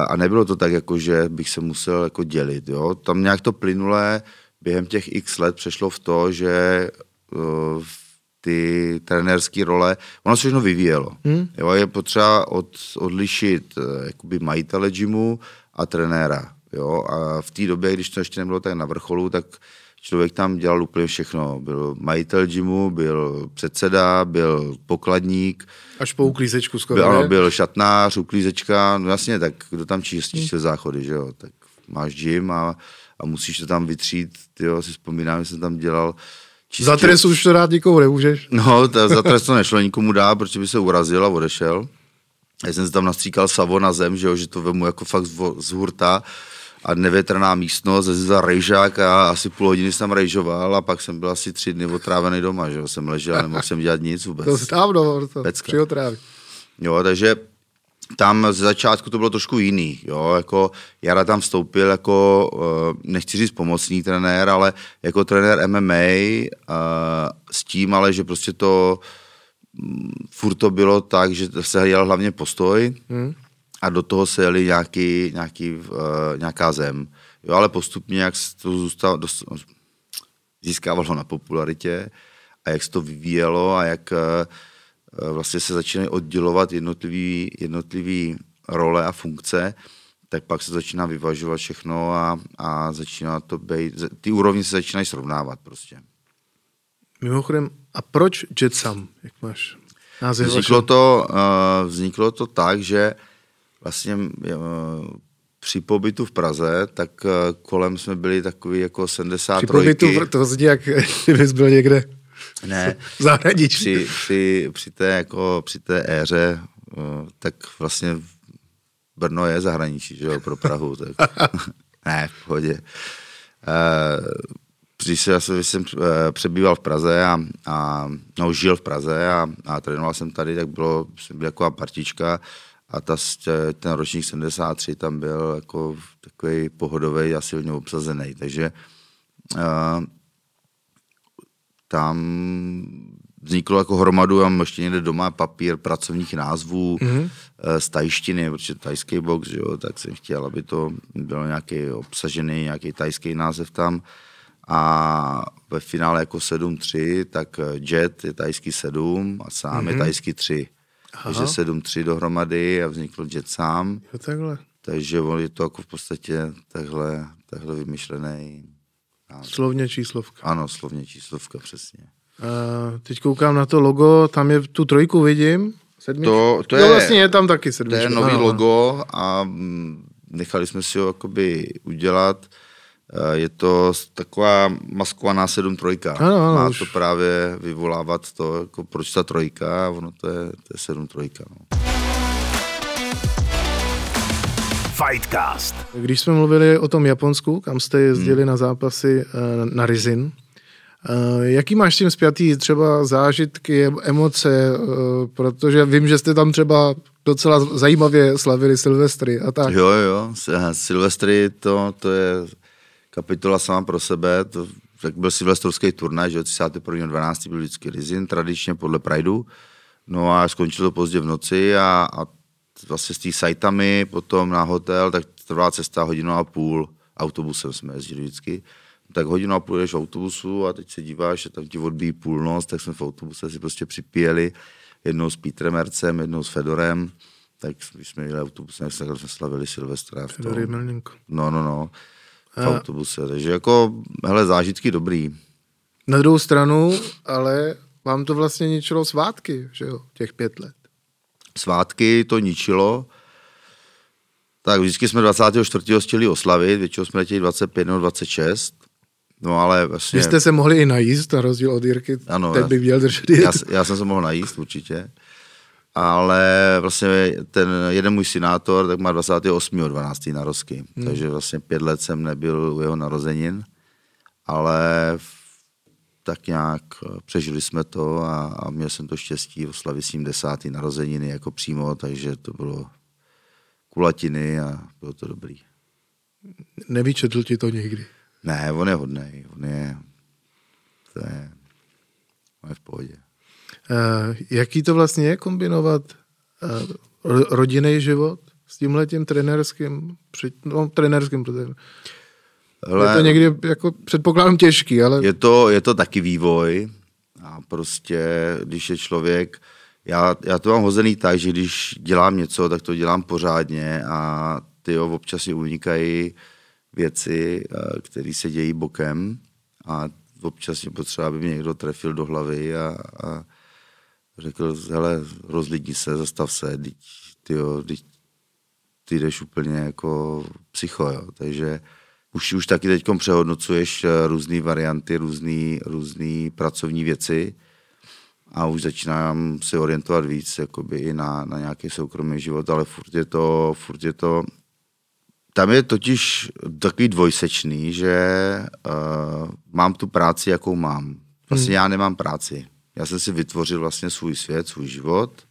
a nebylo to tak, jako že bych se musel jako dělit. Jo. Tam nějak to plynulé během těch x let přešlo v to, že uh, ty trenérské role, ono se všechno vyvíjelo. Hmm. Jo, je potřeba od, odlišit uh, jakoby majitele gymu a trenéra. Jo? A v té době, když to ještě nebylo tak na vrcholu, tak člověk tam dělal úplně všechno. Byl majitel gymu, byl předseda, byl pokladník. Až po uklízečku skoro, byl, ano, byl šatnář, uklízečka, no jasně, tak kdo tam čistí hmm. záchody, že jo? Tak máš gym a, a musíš to tam vytřít, jo, si vzpomínám, že jsem tam dělal Čistě... Za trest už to rád nikomu nemůžeš. No, to, za trest to nešlo nikomu dát, protože by se urazil a odešel. Já jsem si tam nastříkal savo na zem, že, jo, že to vemu jako fakt z, z hurta a nevětrná místnost, za rejžák a asi půl hodiny jsem rejžoval a pak jsem byl asi tři dny otrávený doma, že jsem ležel, nemohl jsem dělat nic vůbec. To dávno, to při Jo, takže tam z začátku to bylo trošku jiný, jo, jako Jara tam vstoupil jako, eh, nechci říct pomocný trenér, ale jako trenér MMA s tím ale, že prostě to mm, furt to bylo tak, že se dělal hlavně postoj, hmm a do toho se jeli nějaký, nějaký, uh, nějaká zem. Jo, ale postupně, jak to zůstalo, dost, získávalo na popularitě a jak se to vyvíjelo a jak uh, vlastně se začínají oddělovat jednotlivý, jednotlivý role a funkce, tak pak se začíná vyvažovat všechno a, a začíná to být, ty úrovně se začínají srovnávat prostě. Mimochodem, a proč Jetsam, jak máš název? Vzniklo to, uh, vzniklo to tak, že vlastně při pobytu v Praze, tak eh, kolem jsme byli takový jako 73. Při pobytu, to zní jak kdybys byl někde ne, v zahraničí. Při, při, při, té, jako, při té éře, eh, tak vlastně Brno je zahraničí, že jo, pro Prahu. Tak. ne, v pohodě. Uh, když já jsem přebýval v Praze a, a no, žil v Praze a, a trénoval jsem tady, tak bylo, jsem byl jako partička, a ta, ten ročník 73 tam byl jako takový pohodový a silně obsazený, takže uh, tam vzniklo jako hromadu, mám ještě někde doma papír pracovních názvů mm-hmm. z tajštiny, protože tajský box, že jo, tak jsem chtěl, aby to bylo nějaký obsažený, nějaký tajský název tam. A ve finále jako 7-3, tak Jet je tajský 7 a sám mm-hmm. je mhm. tajský 3. Aha. takže sedm tři dohromady a vznikl Jet sám. Jo, takhle. Takže je to jako v podstatě takhle, takhle vymyšlený. Slovně číslovka. Ano, slovně číslovka, přesně. Uh, teď koukám na to logo, tam je tu trojku vidím. Sedmičku. To, to je, no, vlastně je tam taky sedmička. To je nový ano. logo a mm, nechali jsme si ho jakoby udělat. Eh, je to taková maskovaná 7 trojka. Ano, ano, Má už. to právě vyvolávat to, jako proč ta trojka, a ono to je, to je 7 trojka. No. Fightcast. Když jsme mluvili o tom Japonsku, kam jste jezdili hmm. na zápasy eh, na Rizin, eh, Jaký máš s tím zpětý třeba zážitky, emoce, protože vím, že jste tam třeba docela zajímavě slavili Silvestry a tak. Jo, jo, Silvestry to, to je kapitola sama pro sebe, to, tak byl silvestrovský turnaj, že 31.12. byl vždycky Rizin, tradičně podle Prideu, no a skončilo to pozdě v noci a, a vlastně s tý sajtami potom na hotel, tak trvá cesta hodinu a půl, autobusem jsme jezdili vždycky, tak hodinu a půl jdeš v autobusu a teď se díváš, že tam ti odbíjí půlnoc, tak jsme v autobuse si prostě připíjeli jednou s Pítrem Ercem, jednou s Fedorem, tak když jsme jeli autobusem, tak jsme slavili Silvestra. Fedor. No, no, no, v autobuse, takže jako, hele, zážitky dobrý. Na druhou stranu, ale vám to vlastně ničilo svátky, že jo, těch pět let. svátky to ničilo, tak vždycky jsme 24. chtěli oslavit, většinou jsme letěli 25 nebo 26, no ale vlastně, Vy jste se mohli i najíst, na rozdíl od Jirky, Ano, ten já- by měl držet já, já jsem se mohl najíst určitě, ale vlastně ten jeden můj synátor, tak má 28. 12. narozky, hmm. takže vlastně pět let jsem nebyl u jeho narozenin, ale v- tak nějak eh, přežili jsme to a, a měl jsem to štěstí oslavit svým desátý narozeniny jako přímo, takže to bylo kulatiny a bylo to dobrý. Nevyčetl ti to někdy. Ne, on je hodnej, on je, to je, on je v pohodě. Uh, jaký to vlastně je kombinovat uh, rodinný život s tímhletím trenérským, při- no trenérským, protože je to někdy jako předpokládám těžký, ale Je to, je to taky vývoj a prostě, když je člověk, já, já to mám hozený tak, že když dělám něco, tak to dělám pořádně a ty občas mi unikají věci, eh, které se dějí bokem a občas je potřeba, aby mě někdo trefil do hlavy a, a řekl, hele, rozlidni se, zastav se, teď, tyjo, teď, ty jdeš úplně jako psycho, jo. takže už, už taky teď přehodnocuješ eh, různé varianty, různé různý pracovní věci a už začínám se orientovat víc jakoby i na, na nějaký soukromý život, ale furt je to, furt je to tam je totiž takový dvojsečný, že uh, mám tu práci, jakou mám. Vlastně hmm. já nemám práci. Já jsem si vytvořil vlastně svůj svět, svůj život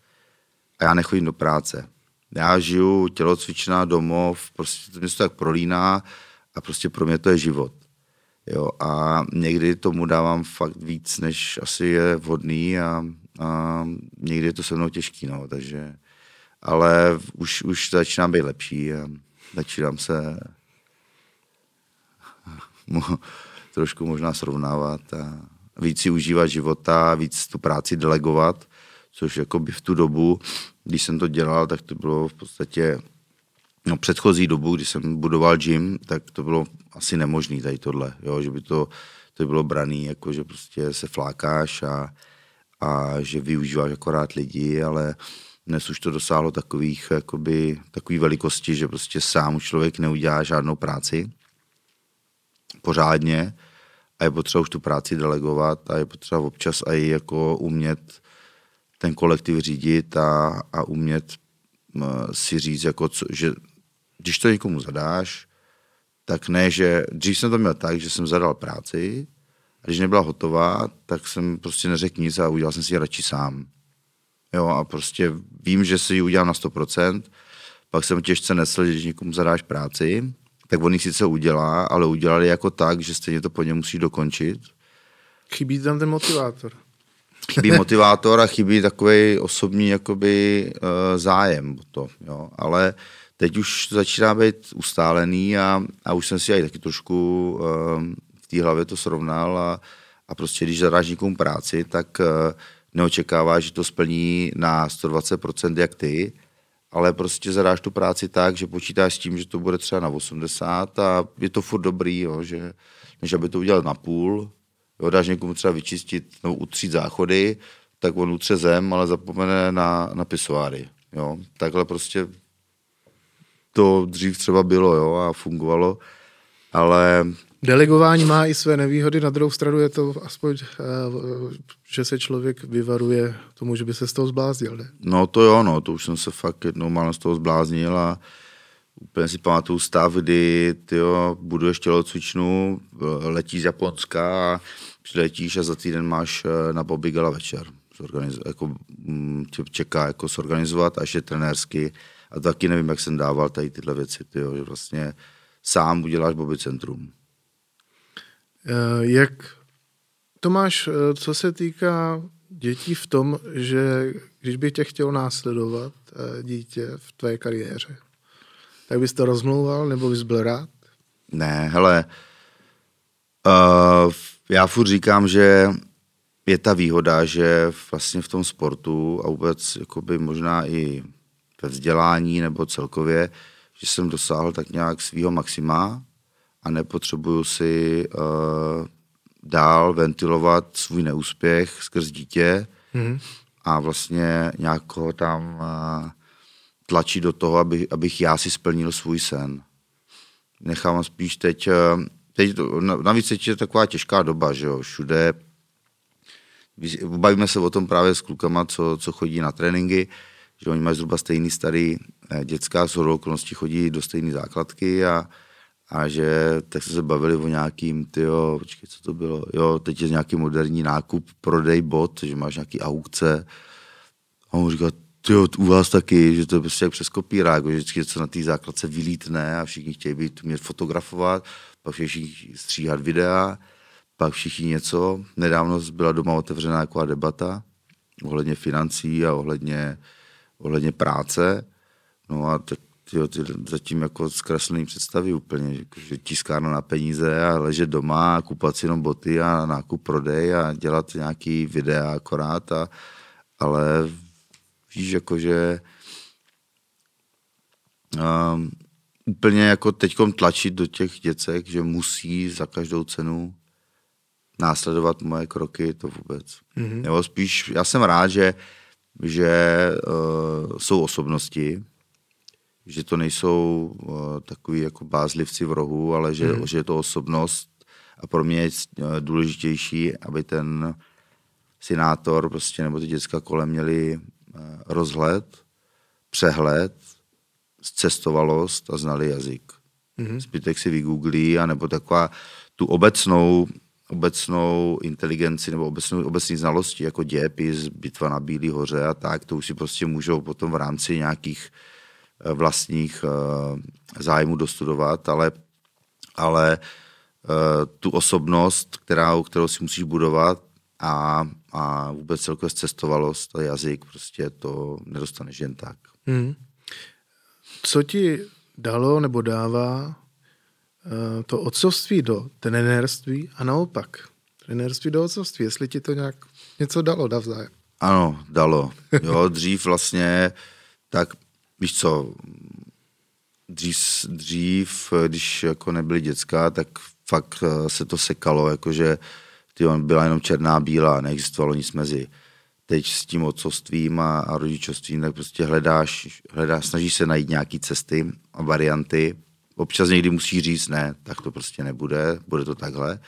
a já nechodím do práce. Já žiju tělocvičná domov, prostě to mě to tak prolíná a prostě pro mě to je život. Jo, a někdy tomu dávám fakt víc, než asi je vhodný a, a někdy je to se mnou těžký, no, takže, ale už, už začínám být lepší a začínám se trošku možná srovnávat a víc si užívat života, víc tu práci delegovat, což jako by v tu dobu, když jsem to dělal, tak to bylo v podstatě no, předchozí dobu, kdy jsem budoval gym, tak to bylo asi nemožné tady tohle, jo, že by to, to by bylo braný, jako že prostě se flákáš a, a že využíváš akorát lidi, ale dnes už to dosáhlo takových, jakoby, takový velikosti, že prostě sám člověk neudělá žádnou práci. Pořádně a je potřeba už tu práci delegovat a je potřeba občas i jako umět ten kolektiv řídit a, a umět si říct, jako co, že když to někomu zadáš, tak ne, že dřív jsem to měl tak, že jsem zadal práci a když nebyla hotová, tak jsem prostě neřekl nic a udělal jsem si ji radši sám. Jo, a prostě vím, že si ji udělám na 100%, pak jsem těžce nesl, když někomu zadáš práci, tak on ji sice udělá, ale udělali jako tak, že stejně to po něm musí dokončit. chybí tam ten motivátor. Chybí motivátor a chybí takový osobní jakoby, uh, zájem o to, jo. ale teď už to začíná být ustálený a, a už jsem si aj taky trošku uh, v té hlavě to srovnal a, a prostě když zadáš někomu práci, tak uh, neočekáváš, že to splní na 120% jak ty, ale prostě zadáš tu práci tak, že počítáš s tím, že to bude třeba na 80 a je to furt dobrý, jo, že než aby to udělal na půl, jo, dáš někomu třeba vyčistit nebo utřít záchody, tak on utře zem, ale zapomene na, na pisoáry. Jo. Takhle prostě to dřív třeba bylo jo, a fungovalo, ale Delegování má i své nevýhody, na druhou stranu je to aspoň, eh, že se člověk vyvaruje tomu, že by se z toho zbláznil. Ne? No to jo, no, to už jsem se fakt jednou málem z toho zbláznil a úplně si pamatuju stav, kdy tyjo, buduješ tělocvičnu, letíš z Japonska a přiletíš a za týden máš eh, na Bobby Gala večer. Zorganiz- jako, mm, tě čeká jako zorganizovat, až je trenérsky. A taky nevím, jak jsem dával tady tyhle věci, tyjo, že vlastně sám uděláš Bobby centrum. Eh, Jak to máš, eh, co se týká dětí v tom, že když bych tě chtěl následovat, eh, dítě v tvé kariéře, tak bys to rozmlouval, nebo bys byl rád? Ne, hele, uh, já furt říkám, že je ta výhoda, že vlastně v tom sportu a vůbec jakoby možná i ve vzdělání nebo celkově, že jsem dosáhl tak nějak svého maxima a nepotřebuju si uh, dál ventilovat svůj neúspěch skrz dítě mm-hmm. a vlastně nějak ho tam uh, tlačit do toho, aby, abych já si splnil svůj sen. Nechám spíš teď, uh, teď navíc teď je taková těžká doba, že jo, všude bavíme se o tom právě s klukama, co, co chodí na tréninky, že oni mají zhruba stejný starý eh, dětská, s okolností chodí do stejné základky a, a že tak se bavili o nějakým, tyjo, počkej, co to bylo, jo, teď je nějaký moderní nákup, prodej bot, že máš nějaký aukce. A on říká, tyjo, u vás taky, že to je prostě jak přes kopírák, jako, že vždycky něco na té základce vylítne a všichni chtějí být, mě fotografovat, pak všichni stříhat videa, pak všichni něco. Nedávno byla doma otevřená taková debata ohledně financí a ohledně, ohledně práce. No a tak tyjo, ty zatím jako zkreslený představy úplně, jako, že tiskárna na peníze a ležet doma a kupat si jenom boty a nákup prodej a dělat nějaký videa akorát, a, ale víš, jakože um, úplně jako teďkom tlačit do těch děcek, že musí za každou cenu následovat moje kroky, to vůbec. Mm-hmm. Nebo spíš, já jsem rád, že, že uh, jsou osobnosti, že to nejsou uh, takový jako bázlivci v rohu, ale že, mm. že je to osobnost a pro mě je uh, důležitější, aby ten senátor prostě, nebo ty děcka kolem měli uh, rozhled, přehled, cestovalost a znali jazyk. Mm. Zbytek si vygooglí, anebo taková tu obecnou obecnou inteligenci nebo obecnou, obecní znalosti, jako dějepis, bitva na Bílý hoře a tak, to už si prostě můžou potom v rámci nějakých eh, vlastních uh, zájmů dostudovat, ale, ale uh, tu osobnost, která, kterou si musíš budovat a, a vůbec celkově cestovalost a jazyk, prostě to nedostaneš jen tak. Hmm. Co ti dalo nebo dává Eh, to otcovství do trenérství a naopak. Trenérství do otcovství, jestli ti to nějak něco dalo navzájem. Ano, dalo. Jo, dřív vlastně, tak víš co, dřív, dřív, když jako nebyly dětská, tak fakt eh, se to sekalo, jakože ty on byla jenom černá, bílá, neexistovalo nic mezi. Teď s tím otcovstvím a, a rodičovstvím, tak prostě hledáš, hledáš, snažíš se najít nějaké cesty a varianty, Občas někdy musí říct ne, tak to prostě nebude, bude to takhle,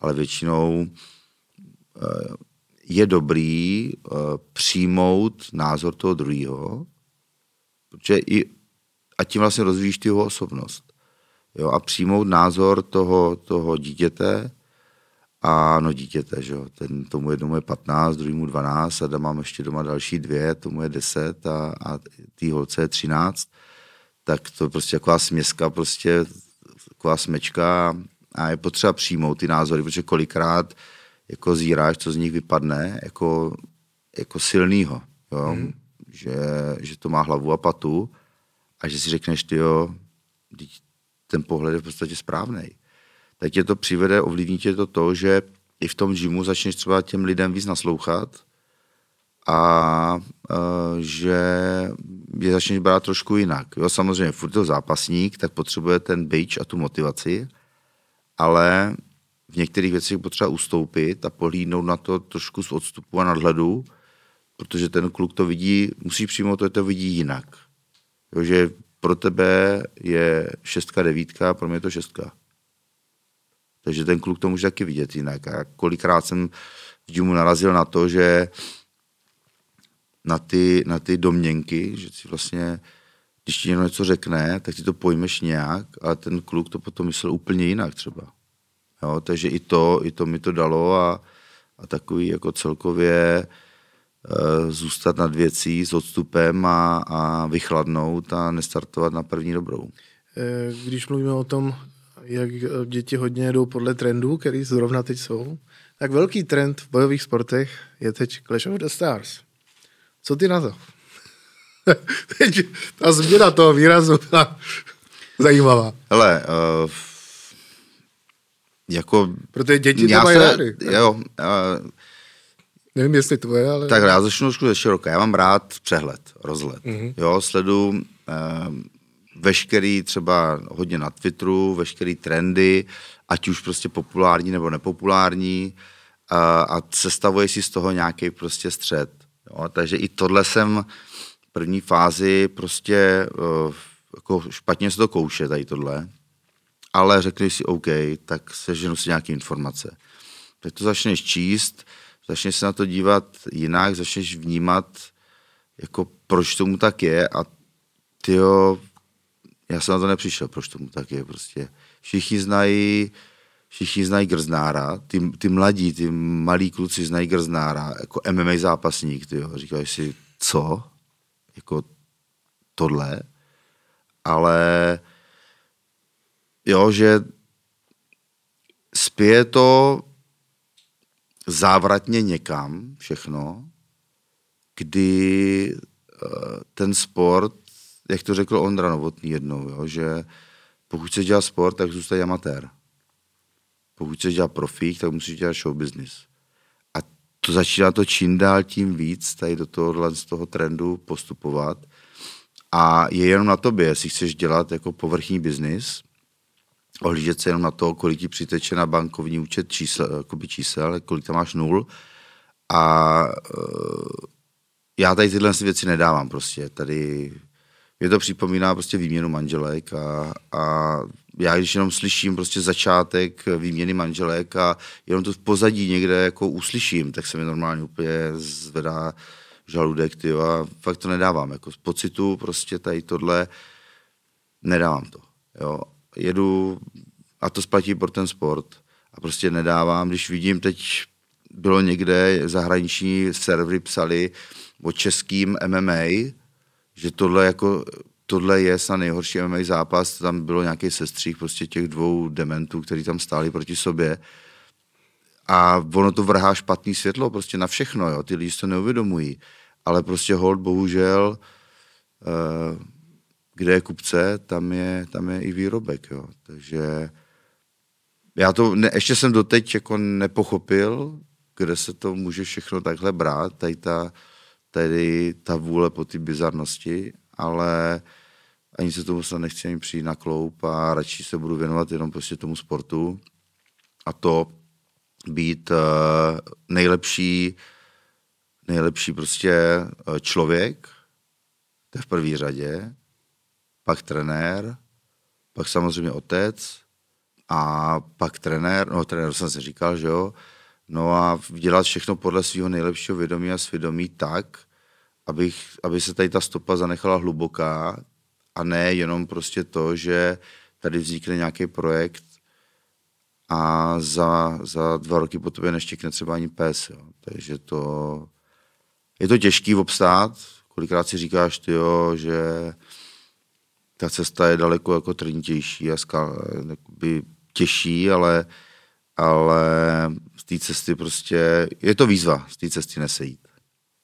ale většinou eh, je dobrý eh, přijmout názor toho druhého, protože i, a tím vlastně rozvíjíš ty jeho osobnost. Jo, a přijmout názor toho, toho dítěte, a no dítěte, že jo, ten, tomu jednomu je 15, druhému 12 a mám ještě doma další dvě, tomu je 10 a, a tý holce je 13 tak to prostě taková směska, prostě taková smečka a je potřeba přijmout ty názory, protože kolikrát jako zíráš, co z nich vypadne, jako, jako silnýho, jo? Mm. Že, že to má hlavu a patu a že si řekneš, ty jo, ten pohled je v podstatě správný. Tak tě to přivede, ovlivní tě to to, že i v tom gymu začneš třeba těm lidem víc naslouchat a uh, že je začneš brát trošku jinak. Jo, samozřejmě, furt to zápasník, tak potřebuje ten bič a tu motivaci, ale v některých věcech potřeba ustoupit a pohlídnout na to trošku z odstupu a nadhledu, protože ten kluk to vidí, musí přijmout to, to vidí jinak. Jo, že pro tebe je šestka, devítka, pro mě je to šestka. Takže ten kluk to může taky vidět jinak. A kolikrát jsem v mu narazil na to, že na ty, na ty domněnky, že si vlastně, když ti něco řekne, tak ti to pojmeš nějak, ale ten kluk to potom myslel úplně jinak třeba. Jo, takže i to, i to mi to dalo a, a takový jako celkově zůstat nad věcí s odstupem a, a vychladnout a nestartovat na první dobrou. Eh, když mluvíme o tom, jak děti hodně jdou podle trendů, který zrovna teď jsou, tak velký trend v bojových sportech je teď Clash of the Stars. Co ty na to? Teď ta změna toho výrazu byla zajímavá. Hele, uh, jako... Protože děti to mají se, rády. jo, uh, Nevím, jestli tvoje, ale... tak já začnu trošku ze široka. Já mám rád přehled, rozhled. Mhm. Mm-hmm. Jo, sledu uh, veškerý třeba hodně na Twitteru, veškerý trendy, ať už prostě populární nebo nepopulární uh, a sestavuje si z toho nějaký prostě střed. Jo, takže i tohle jsem v první fázi prostě uh, jako špatně se to kouše, tady tohle. Ale řekli si OK, tak seženu si nějaké informace. Tak to začneš číst, začneš se na to dívat jinak, začneš vnímat, jako proč tomu tak je a tyjo, já jsem na to nepřišel, proč tomu tak je prostě. Všichni znají, všichni znají Grznára, ty, ty mladí, ty malí kluci znají Grznára, jako MMA zápasník, tyjo. Říkají si, co? Jako tohle? Ale jo, že spěje to závratně někam všechno, kdy eh, ten sport, jak to řekl Ondra Novotný jednou, jo, že pokud chceš dělat sport, tak zůstaň amatér. Pokud chceš dělat profík, tak musíš dělat show business. A to začíná to čím dál tím víc tady do tohohle z toho trendu postupovat. A je jenom na tobě, jestli chceš dělat jako povrchní biznis, ohlížet se jenom na to, kolik ti přiteče na bankovní účet čísel, jakoby čísel, kolik tam máš nul. A uh, já tady tyhle věci nedávám prostě. Tady mě to připomíná prostě výměnu manželek a, a já když jenom slyším prostě začátek výměny manželek a jenom to v pozadí někde jako uslyším, tak se mi normálně úplně zvedá žaludek, tyjo, a fakt to nedávám. Jako z pocitu prostě tady tohle nedávám to. Jo jedu, a to splatí pro ten sport, a prostě nedávám, když vidím teď, bylo někde zahraniční servery psali o českým MMA, že tohle jako tohle je snad nejhorší MMA zápas, tam bylo nějaký sestřih prostě těch dvou dementů, kteří tam stáli proti sobě. A ono to vrhá špatný světlo prostě na všechno, jo. ty lidi to neuvědomují. Ale prostě hold, bohužel, uh, kde je kupce, tam je, tam je i výrobek. Jo. Takže já to ne, ještě jsem doteď jako nepochopil, kde se to může všechno takhle brát, tady ta, tady ta vůle po ty bizarnosti, ale ani se tomu se nechci ani přijít na kloup a radši se budu věnovat jenom prostě tomu sportu a to být uh, nejlepší, nejlepší prostě uh, člověk, to je v první řadě, pak trenér, pak samozřejmě otec a pak trenér, no trenér jsem si říkal, že jo, no a dělat všechno podle svého nejlepšího vědomí a svědomí tak, abych, aby se tady ta stopa zanechala hluboká a ne jenom prostě to, že tady vznikne nějaký projekt a za, za dva roky po tobě neštěkne třeba ani pes. Jo. Takže to, je to těžký obstát. Kolikrát si říkáš, tyjo, že ta cesta je daleko jako trnitější a by těžší, ale, ale z té cesty prostě, je to výzva z té cesty nesejít.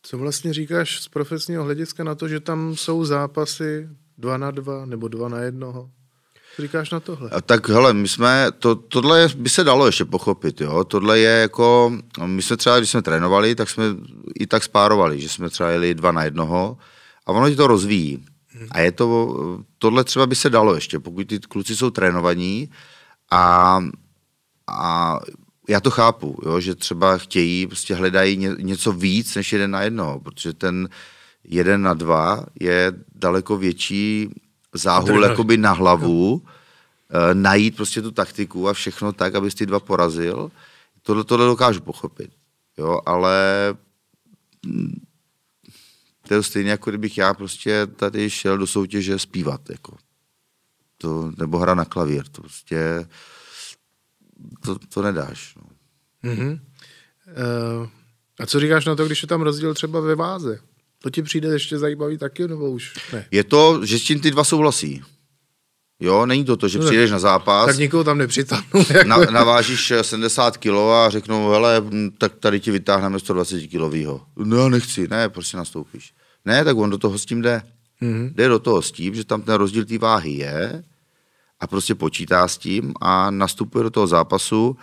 Co vlastně říkáš z profesního hlediska na to, že tam jsou zápasy dva na dva nebo dva na jednoho? Co říkáš na tohle? A tak hele, my jsme, to, tohle by se dalo ještě pochopit, jo. Tohle je jako, my jsme třeba, když jsme trénovali, tak jsme i tak spárovali, že jsme třeba jeli dva na jednoho a ono ti to rozvíjí. A je to, tohle třeba by se dalo ještě, pokud ty kluci jsou trénovaní a, a já to chápu, jo, že třeba chtějí, prostě hledají ně, něco víc než jeden na jedno, protože ten jeden na dva je daleko větší záhul jakoby na hlavu, e, najít prostě tu taktiku a všechno tak, abys ty dva porazil. Tohle, tohle dokážu pochopit, jo, ale to je stejně jako kdybych já prostě tady šel do soutěže zpívat, jako. To, nebo hra na klavír, to prostě, to, to nedáš. No. Mm-hmm. Uh, a co říkáš na to, když je tam rozdíl třeba ve váze? To ti přijde ještě zajímavý taky, nebo už ne? Je to, že s tím ty dva souhlasí. Jo, není to to, že no, přijdeš na zápas. Tak nikoho tam nepřitáhnu. Jako... Na, navážíš 70 kg a řeknou, hele, tak tady ti vytáhneme 120 kilovýho. No já nechci, ne, prostě nastoupíš. Ne, tak on do toho s tím jde. Mm-hmm. Jde do toho s tím, že tam ten rozdíl té váhy je a prostě počítá s tím a nastupuje do toho zápasu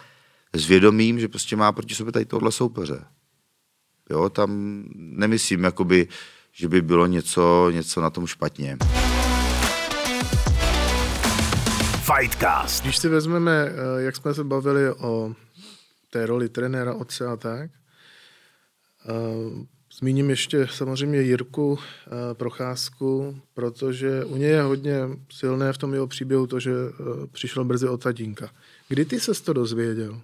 s vědomím, že prostě má proti sobě tady tohle soupeře. Jo, tam nemyslím, jakoby, že by bylo něco, něco na tom špatně. Fightcast. Když si vezmeme, eh, jak jsme se bavili o té roli trenéra, otce a tak, eh, Zmíním ještě samozřejmě Jirku eh, Procházku, protože u něj je hodně silné v tom jeho příběhu to, že přišel brzy od tatínka. Kdy ty se to dozvěděl,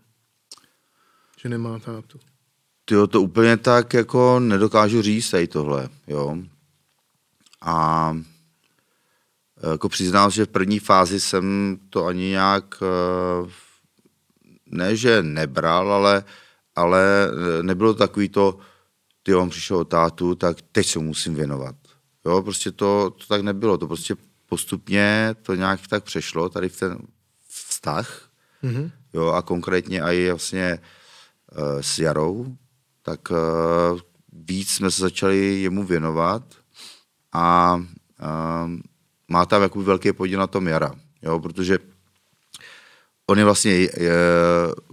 že nemá tátu? Ty to úplně tak jako nedokážu říct tady tohle, jo. A jako přiznám, že v první fázi jsem to ani nějak, eh, ne že nebral, ale, ale nebylo takový to, ty on přišel od tátu, tak teď se musím věnovat. Jo, prostě to, to tak nebylo, to prostě postupně to nějak tak přešlo, tady v ten vztah, mm-hmm. jo, a konkrétně i vlastně uh, s Jarou, tak uh, víc jsme se začali jemu věnovat a uh, má tam jakoby velký podíl na tom Jara, jo, protože on je vlastně, je,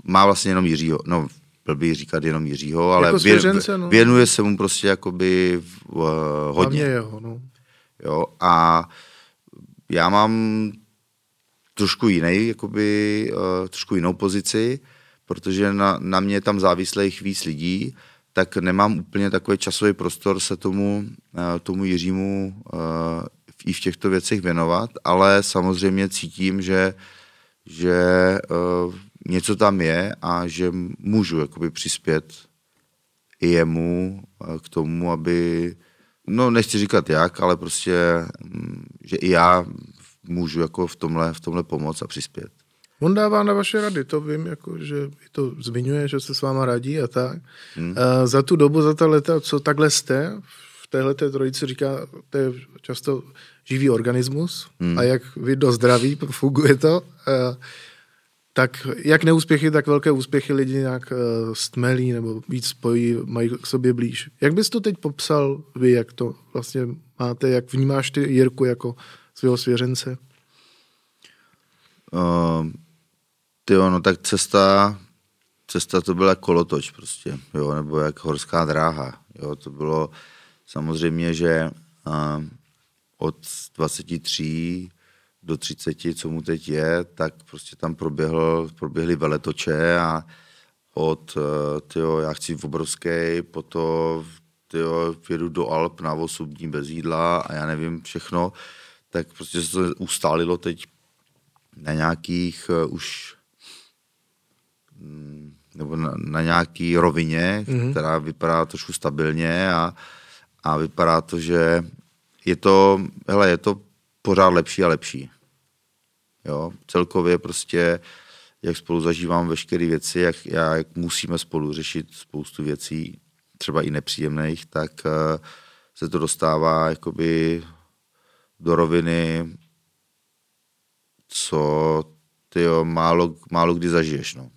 má vlastně jenom Jiřího, no blbý říkat jenom Jiřího, ale jako svěřence, no. věnuje se mu prostě jakoby uh, hodně. jeho, no. Jo, a já mám trošku jiný, jakoby, uh, trošku jinou pozici, protože na, na mě tam závislých víc lidí, tak nemám úplně takový časový prostor se tomu, uh, tomu Jiřímu uh, i v těchto věcech věnovat, ale samozřejmě cítím, že, že uh, něco tam je a že můžu jakoby přispět i jemu uh, k tomu, aby, no nechci říkat jak, ale prostě, um, že i já můžu jako v tomhle, v tomhle pomoct a přispět. On dává na vaše rady, to vím, jako, že to zmiňuje, že se s váma radí a tak. Hmm. Uh, za tu dobu, za ta leta, co takhle jste, v téhle trojici říká, to je často živý organismus hmm. a jak vy do zdraví funguje to, eh, tak jak neúspěchy, tak velké úspěchy lidi nějak eh, stmelí nebo víc spojí, mají k sobě blíž. Jak bys to teď popsal vy, jak to vlastně máte, jak vnímáš ty Jirku jako svého svěřence? Uh, ty no tak cesta, cesta to byla kolotoč prostě, jo, nebo jak horská dráha, jo, to bylo samozřejmě, že uh, od 23 do 30, co mu teď je, tak prostě tam proběhl, proběhly veletoče a od, eh, tyjo, já chci v obrovský, potom tyjo, jedu do Alp na 8 dní bez jídla a já nevím všechno, tak prostě se to ustálilo teď na nějakých uh, už mm, nebo na, na nějaký rovině, mm-hmm. která vypadá trošku stabilně a, a vypadá to, že je to, hele, je to pořád lepší a lepší. Jo, celkově prostě, jak spolu zažívám veškeré věci, jak, jak musíme spolu řešit spoustu věcí, třeba i nepříjemných, tak uh, se to dostává jakoby do roviny, co ty málo, málo kdy zažiješ, no.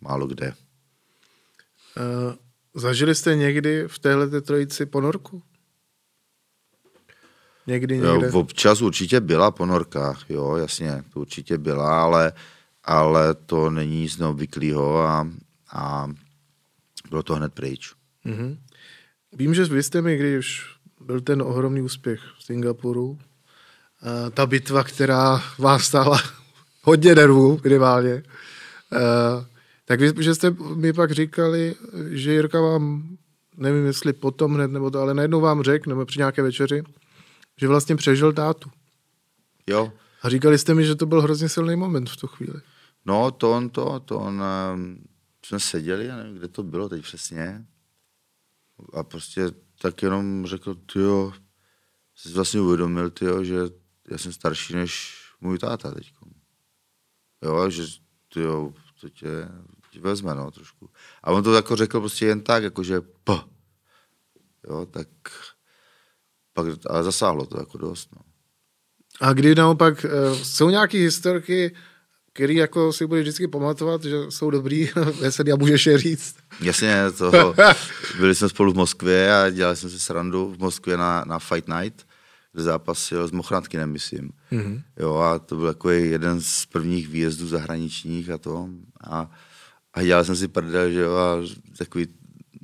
Málo kde. Uh, zažili jste někdy v téhle trojici ponorku? Někdy někde? Jo, občas určitě byla ponorka, jo, jasně, to určitě byla, ale, ale to není nic neobvyklého a, a bylo to hned pryč. Mm-hmm. Vím, že vy jste mi, když byl ten ohromný úspěch v Singapuru, a ta bitva, která vás stála hodně nervů minimálně, tak vy, že jste mi pak říkali, že Jirka vám, nevím jestli potom hned, nebo to, ale najednou vám řekl, nebo při nějaké večeři, že vlastně přežil tátu. Jo. A říkali jste mi, že to byl hrozně silný moment v tu chvíli. No, to on, to, to on, um, jsme seděli, já nevím, kde to bylo teď přesně. A prostě tak jenom řekl, jo, jsi vlastně uvědomil, tyjo, že já jsem starší než můj táta teď. Jo, že tyjo, to tě, tě vezme, no, trošku. A on to jako řekl prostě jen tak, jakože p. Jo, tak pak, ale zasáhlo to jako dost. No. A kdy naopak, uh, jsou nějaké historky, který jako si budeš vždycky pamatovat, že jsou dobrý, veselý a můžeš je říct. Jasně, to, byli jsme spolu v Moskvě a dělali jsme si srandu v Moskvě na, na Fight Night, kde zápasil s Mochrantkynem, myslím. Mm-hmm. Jo, a to byl takový jeden z prvních výjezdů zahraničních a to. A, a dělal jsem si prdel, že jo, a takový,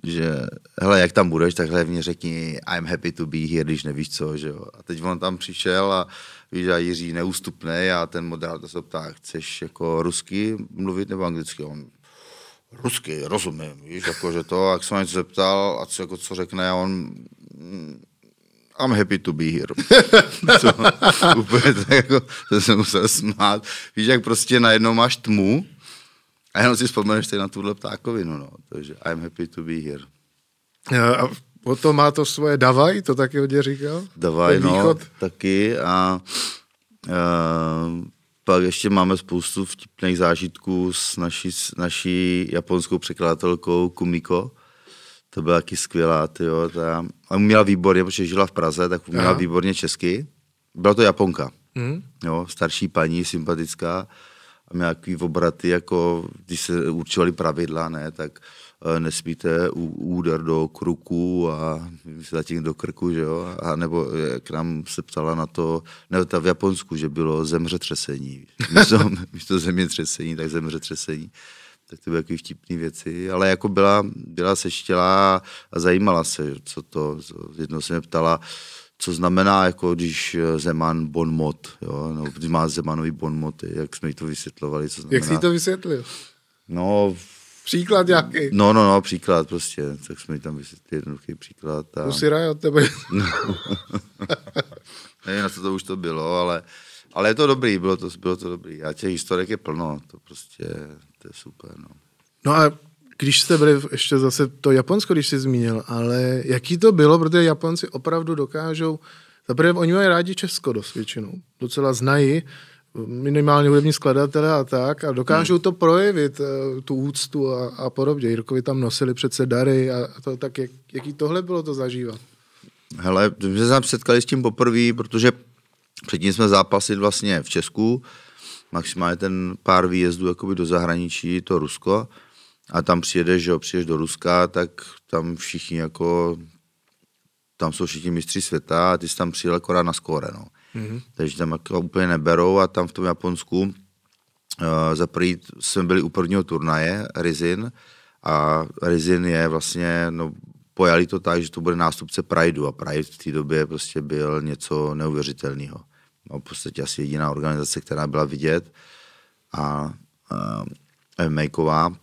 že hele, jak tam budeš, tak hlavně řekni I'm happy to be here, když nevíš co, že jo. A teď on tam přišel a víš, a Jiří neústupný a ten moderátor se ptá, chceš jako rusky mluvit nebo anglicky? On, rusky, rozumím, víš, jako, že to, jak jsem něco zeptal a co, jako, co řekne, a on, I'm happy to be here. to, úplně tak jako, to jsem musel smát. Víš, jak prostě najednou máš tmu a jenom si vzpomeneš na tuhle ptákovinu, no. Takže I'm happy to be here. A o to má to svoje Davaj, to taky hodně říkal? Davaj, no, taky a uh, pak ještě máme spoustu vtipných zážitků s naší, s naší japonskou překladatelkou Kumiko, to byla taky skvělá, tyjo, ta, a uměla výborně, protože žila v Praze, tak uměla Aha. výborně česky. Byla to Japonka, mm. jo, starší paní, sympatická a takový obraty, jako když se určovali pravidla, ne, tak uh, nesmíte úder do kruku a zatím do krku, že jo, a nebo jak nám se ptala na to, nebo ta v Japonsku, že bylo zemřetřesení, místo, místo zemětřesení, tak zemřetřesení. Tak to byly takové vtipné věci, ale jako byla, byla seštělá a zajímala se, co to, jednou se mě ptala, co znamená, jako když Zeman bonmot, jo, no, když má Zemanový bonmoty, jak jsme jí to vysvětlovali, co znamená. Jak jsi to vysvětlil? No, Příklad jaký? No, no, no, příklad prostě, tak jsme jí tam vysvětlili jednoduchý příklad. A... Pusy od tebe. Nevím, na co to už to bylo, ale, ale je to dobrý, bylo to, bylo to dobrý. A těch historek je plno, to prostě, to je super. No, no a když jste byli, ještě zase to Japonsko, když jsi zmínil, ale jaký to bylo, protože Japonci opravdu dokážou, zaprvé oni mají rádi Česko dost většinou, docela znají, minimálně hudební skladatele a tak a dokážou hmm. to projevit, eh, tu úctu a, a podobně. Jirkovi tam nosili přece dary a to, tak jak, jaký tohle bylo to zažívat? Hele, my jsme se setkali s tím poprvé, protože předtím jsme zápasit vlastně v Česku, maximálně ten pár výjezdů jakoby do zahraničí, to Rusko, a tam přijedeš, že jo, přijedeš do Ruska, tak tam všichni jako, tam jsou všichni mistři světa a ty jsi tam přijel akorát na skóre, no. Mm-hmm. Takže tam jako úplně neberou a tam v tom Japonsku uh, za prvý jsme byli u prvního turnaje Rizin a Rizin je vlastně, no pojali to tak, že to bude nástupce Prideu a Pride v té době prostě byl něco neuvěřitelného no, v podstatě asi jediná organizace, která byla vidět a uh, Makeová.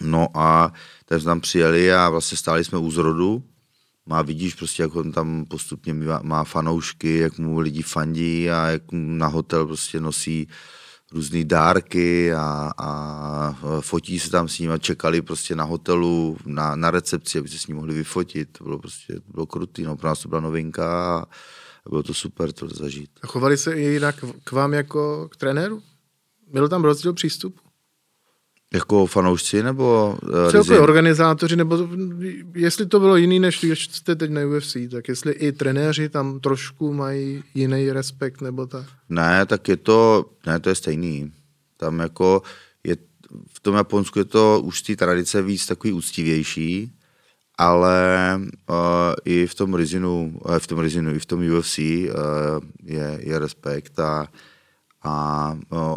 No a tak jsme tam přijeli a vlastně stáli jsme u zrodu. Má vidíš prostě, jak on tam postupně má, fanoušky, jak mu lidi fandí a jak na hotel prostě nosí různé dárky a, a fotí se tam s ním a čekali prostě na hotelu, na, na recepci, aby se s ním mohli vyfotit. To bylo prostě, to bylo krutý, no, pro nás to byla novinka a, a bylo to super to zažít. A chovali se i jinak k vám jako k trenéru? Byl tam rozdíl přístupu? Jako fanoušci nebo uh, Celkově organizátoři, nebo jestli to bylo jiný, než když jste teď na UFC, tak jestli i trenéři tam trošku mají jiný respekt, nebo tak? Ne, tak je to, ne, to je stejný. Tam jako je, v tom Japonsku je to už té tradice víc takový úctivější, ale uh, i v tom Rizinu, uh, v tom Rizinu, i v tom UFC uh, je, je respekt a, a uh,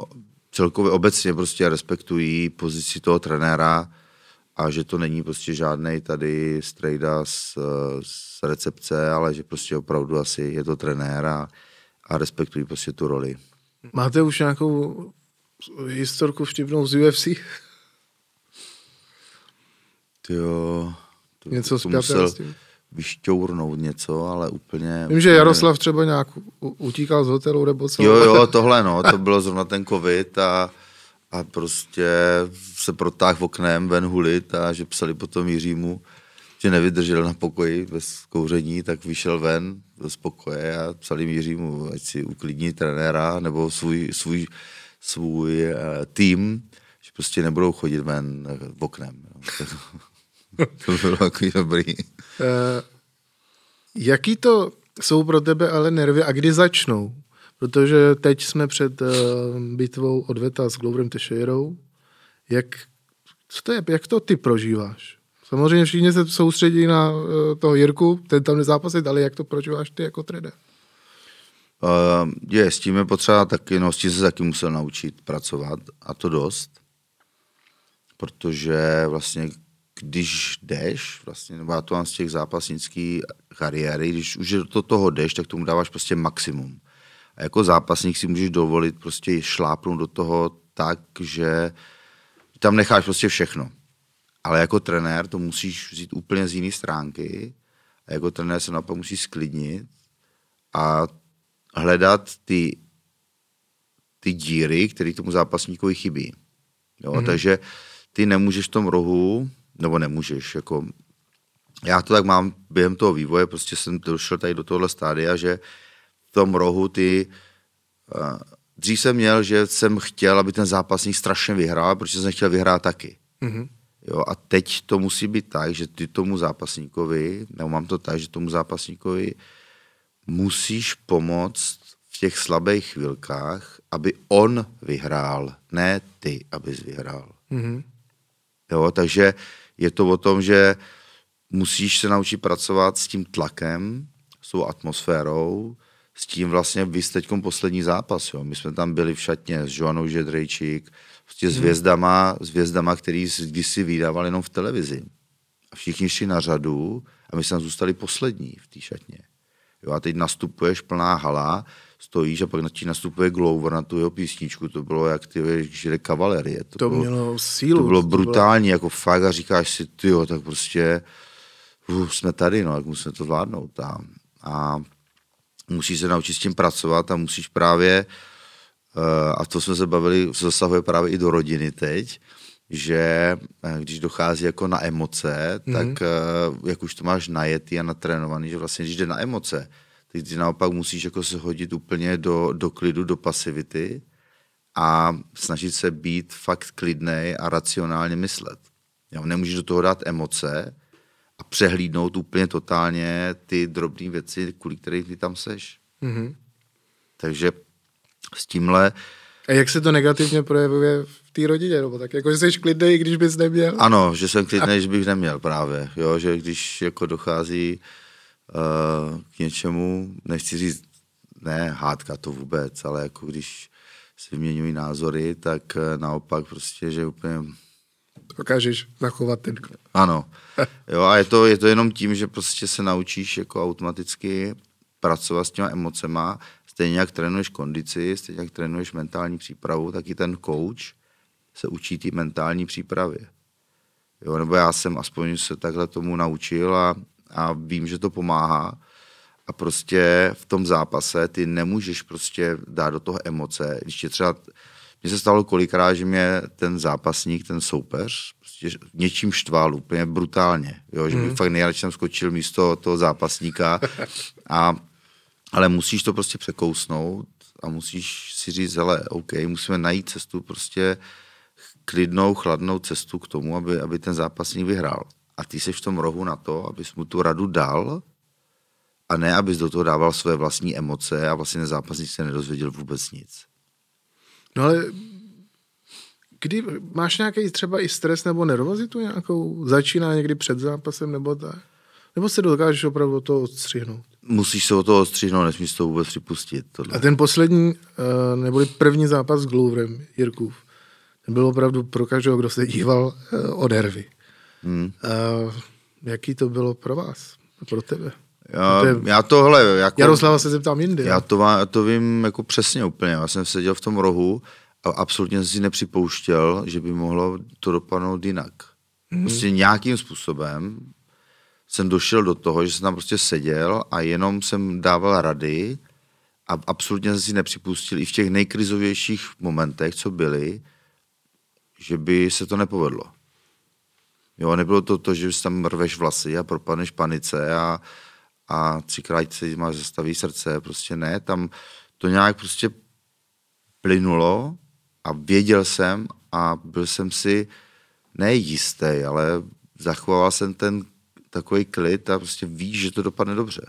celkově obecně prostě respektují pozici toho trenéra a že to není prostě žádný tady strejda z, z recepce, ale že prostě opravdu asi je to trenér a, a respektují prostě tu roli. Máte už nějakou historku vtipnou z UFC? Jo, to, něco to musel vyšťournout něco, ale úplně... Vím, že Jaroslav třeba nějak utíkal z hotelu nebo co? Jo, jo, tohle no, to bylo zrovna ten covid a, a prostě se protáhl oknem ven hulit a že psali potom Jiřímu, že nevydržel na pokoji bez kouření, tak vyšel ven do spokoje a psali Jiřímu, ať si uklidní trenéra nebo svůj, svůj, svůj uh, tým, že prostě nebudou chodit ven v oknem. Jo. to bylo takový dobrý. Uh, jaký to jsou pro tebe ale nervy a kdy začnou? Protože teď jsme před uh, bitvou odveta s Gloverem Teixeirou. Jak, co to je, jak to ty prožíváš? Samozřejmě všichni se soustředí na uh, toho Jirku, ten tam nezápasit, ale jak to prožíváš ty jako trenér? Uh, je, s tím je potřeba taky, no s tím se taky musel naučit pracovat a to dost, protože vlastně když jdeš, vlastně, nebo já to mám z těch zápasnických kariéry, když už do toho jdeš, tak tomu dáváš prostě maximum. A jako zápasník si můžeš dovolit prostě šlápnout do toho tak, že tam necháš prostě všechno. Ale jako trenér to musíš vzít úplně z jiné stránky a jako trenér se naopak musí sklidnit a hledat ty, ty díry, které tomu zápasníkovi chybí. Jo? Mm-hmm. Takže ty nemůžeš v tom rohu, nebo nemůžeš, jako já to tak mám během toho vývoje, prostě jsem došel tady do tohle stádia, že v tom rohu ty, uh, dřív jsem měl, že jsem chtěl, aby ten zápasník strašně vyhrál, protože jsem chtěl vyhrát taky. Mm-hmm. Jo, a teď to musí být tak, že ty tomu zápasníkovi, nebo mám to tak, že tomu zápasníkovi musíš pomoct v těch slabých chvilkách, aby on vyhrál, ne ty, abys vyhrál. Mm-hmm. Jo, takže je to o tom, že musíš se naučit pracovat s tím tlakem, s tou atmosférou, s tím vlastně vy teď poslední zápas. Jo. My jsme tam byli v šatně s Joanou Žedrejčík, prostě s mhm. hvězdama, s hvězdama, který kdysi vydával jenom v televizi. A všichni šli na řadu a my jsme zůstali poslední v té šatně. Jo, a teď nastupuješ plná hala, stojíš a pak na ti nastupuje Glover na tu jeho písničku, to bylo jak ty žili kavalerie. To, to bylo, mělo sílu. To bylo brutální, to bylo... jako fakt a říkáš si, ty jo, tak prostě uh, jsme tady, no, jak musíme to zvládnout. A, a musíš se naučit s tím pracovat a musíš právě, uh, a to jsme se bavili, zasahuje právě i do rodiny teď, že eh, když dochází jako na emoce, mm-hmm. tak uh, jak už to máš najetý a natrénovaný, že vlastně když jde na emoce, tak ty naopak musíš jako se hodit úplně do, do klidu, do pasivity a snažit se být fakt klidnej a racionálně myslet. Jo, nemůžeš do toho dát emoce a přehlídnout úplně totálně ty drobné věci, kvůli kterých ty tam seš. Mm-hmm. Takže s tímhle... A jak se to negativně projevuje té rodině? Nebo tak jako, že jsi klidnej, když bys neměl? Ano, že jsem klidnej, a... když bych neměl právě. Jo, že když jako dochází uh, k něčemu, nechci říct, ne hádka to vůbec, ale jako když si vyměňují názory, tak uh, naopak prostě, že úplně... Dokážeš zachovat ten... Ano. Jo, a je to, je to jenom tím, že prostě se naučíš jako automaticky pracovat s těma emocema, stejně jak trénuješ kondici, stejně jak trénuješ mentální přípravu, tak i ten coach se učí té mentální přípravě. Jo, nebo já jsem aspoň se takhle tomu naučil a a vím, že to pomáhá. A prostě v tom zápase ty nemůžeš prostě dát do toho emoce. Když tě třeba, mně se stalo kolikrát, že mě ten zápasník, ten soupeř, prostě něčím štval úplně brutálně. Jo? Že bych mm. fakt nejradši jsem skočil místo toho zápasníka. A, ale musíš to prostě překousnout a musíš si říct, hele, OK, musíme najít cestu prostě klidnou, chladnou cestu k tomu, aby, aby ten zápasník vyhrál a ty jsi v tom rohu na to, abys mu tu radu dal a ne, abys do toho dával své vlastní emoce a vlastně zápasník se nedozvěděl vůbec nic. No ale kdy máš nějaký třeba i stres nebo nervozitu nějakou? Začíná někdy před zápasem nebo tak? Nebo se dokážeš opravdu od toho odstřihnout? Musíš se od toho odstřihnout, nesmíš to vůbec připustit. Tohle. A ten poslední, eh, neboli první zápas s Gloverem, Jirkův, ten byl opravdu pro každého, kdo se díval, eh, od hervy. Hmm. Uh, jaký to bylo pro vás, pro tebe? Já, já tohle... Jako, Jaroslava se zeptám jindy. Já to, já to vím jako přesně úplně. Já jsem seděl v tom rohu a absolutně si nepřipouštěl, že by mohlo to dopadnout jinak. Hmm. Prostě nějakým způsobem jsem došel do toho, že jsem tam prostě seděl a jenom jsem dával rady a absolutně jsem si nepřipustil i v těch nejkrizovějších momentech, co byly, že by se to nepovedlo. Jo, nebylo to to, že tam rveš vlasy a propadneš panice a, a třikrát se máš zastaví srdce, prostě ne, tam to nějak prostě plynulo a věděl jsem a byl jsem si nejistý, ale zachoval jsem ten takový klid a prostě víš, že to dopadne dobře.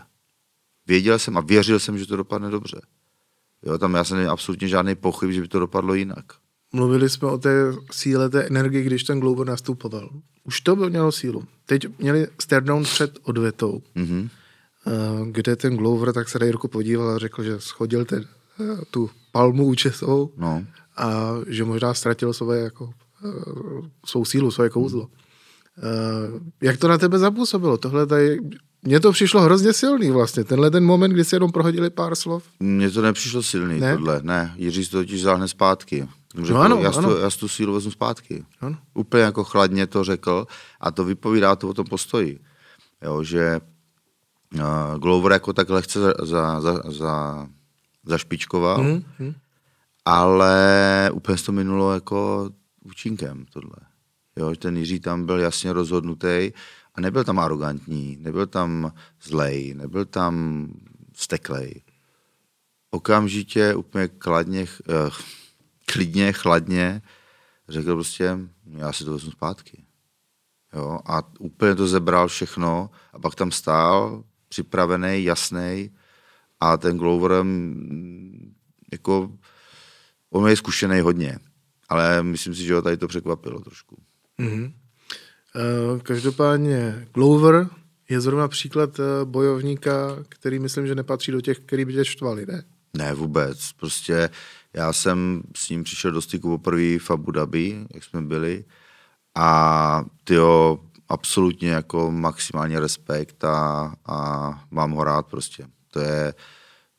Věděl jsem a věřil jsem, že to dopadne dobře. Jo, tam já jsem neměl absolutně žádný pochyb, že by to dopadlo jinak. Mluvili jsme o té síle, té energii, když ten Glover nastupoval. Už to mělo sílu. Teď měli down před odvetou. Mm-hmm. kde ten Glover, tak se Rejrku podíval a řekl, že schodil ten, tu palmu účesovou No. a že možná ztratil své jako, svou sílu, svoje kouzlo. Jak to na tebe zapůsobilo? Tohle tady, mně to přišlo hrozně silný vlastně. Tenhle ten moment, kdy si jenom prohodili pár slov. Mně to nepřišlo silný, Ne? tohle. Ne, Jiří si to totiž vzal hned zpátky. Řekl, No ano, já, ano. To, já si tu sílu vezmu zpátky. Ano. Úplně jako chladně to řekl a to vypovídá to o tom postoji. Jo, že uh, Glover jako tak lehce za, za, za, za, zašpičkoval, Hmm, hmm. ale úplně se to minulo jako účinkem tohle. Jo, že ten Jiří tam byl jasně rozhodnutý a nebyl tam arrogantní, nebyl tam zlej, nebyl tam steklej. Okamžitě úplně kladně, eh, klidně, chladně řekl prostě, já si to vezmu zpátky. Jo, a úplně to zebral všechno a pak tam stál, připravený, jasný a ten Glover mm, jako on je zkušený hodně, ale myslím si, že ho tady to překvapilo trošku. Mhm. Eh, Každopádně Glover je zrovna příklad eh, bojovníka, který myslím, že nepatří do těch, který by tě štvali, ne? Ne, vůbec. Prostě já jsem s ním přišel do styku poprvé v Abu Dhabi, jak jsme byli, a tyjo, absolutně jako maximální respekt a, a mám ho rád prostě. To je,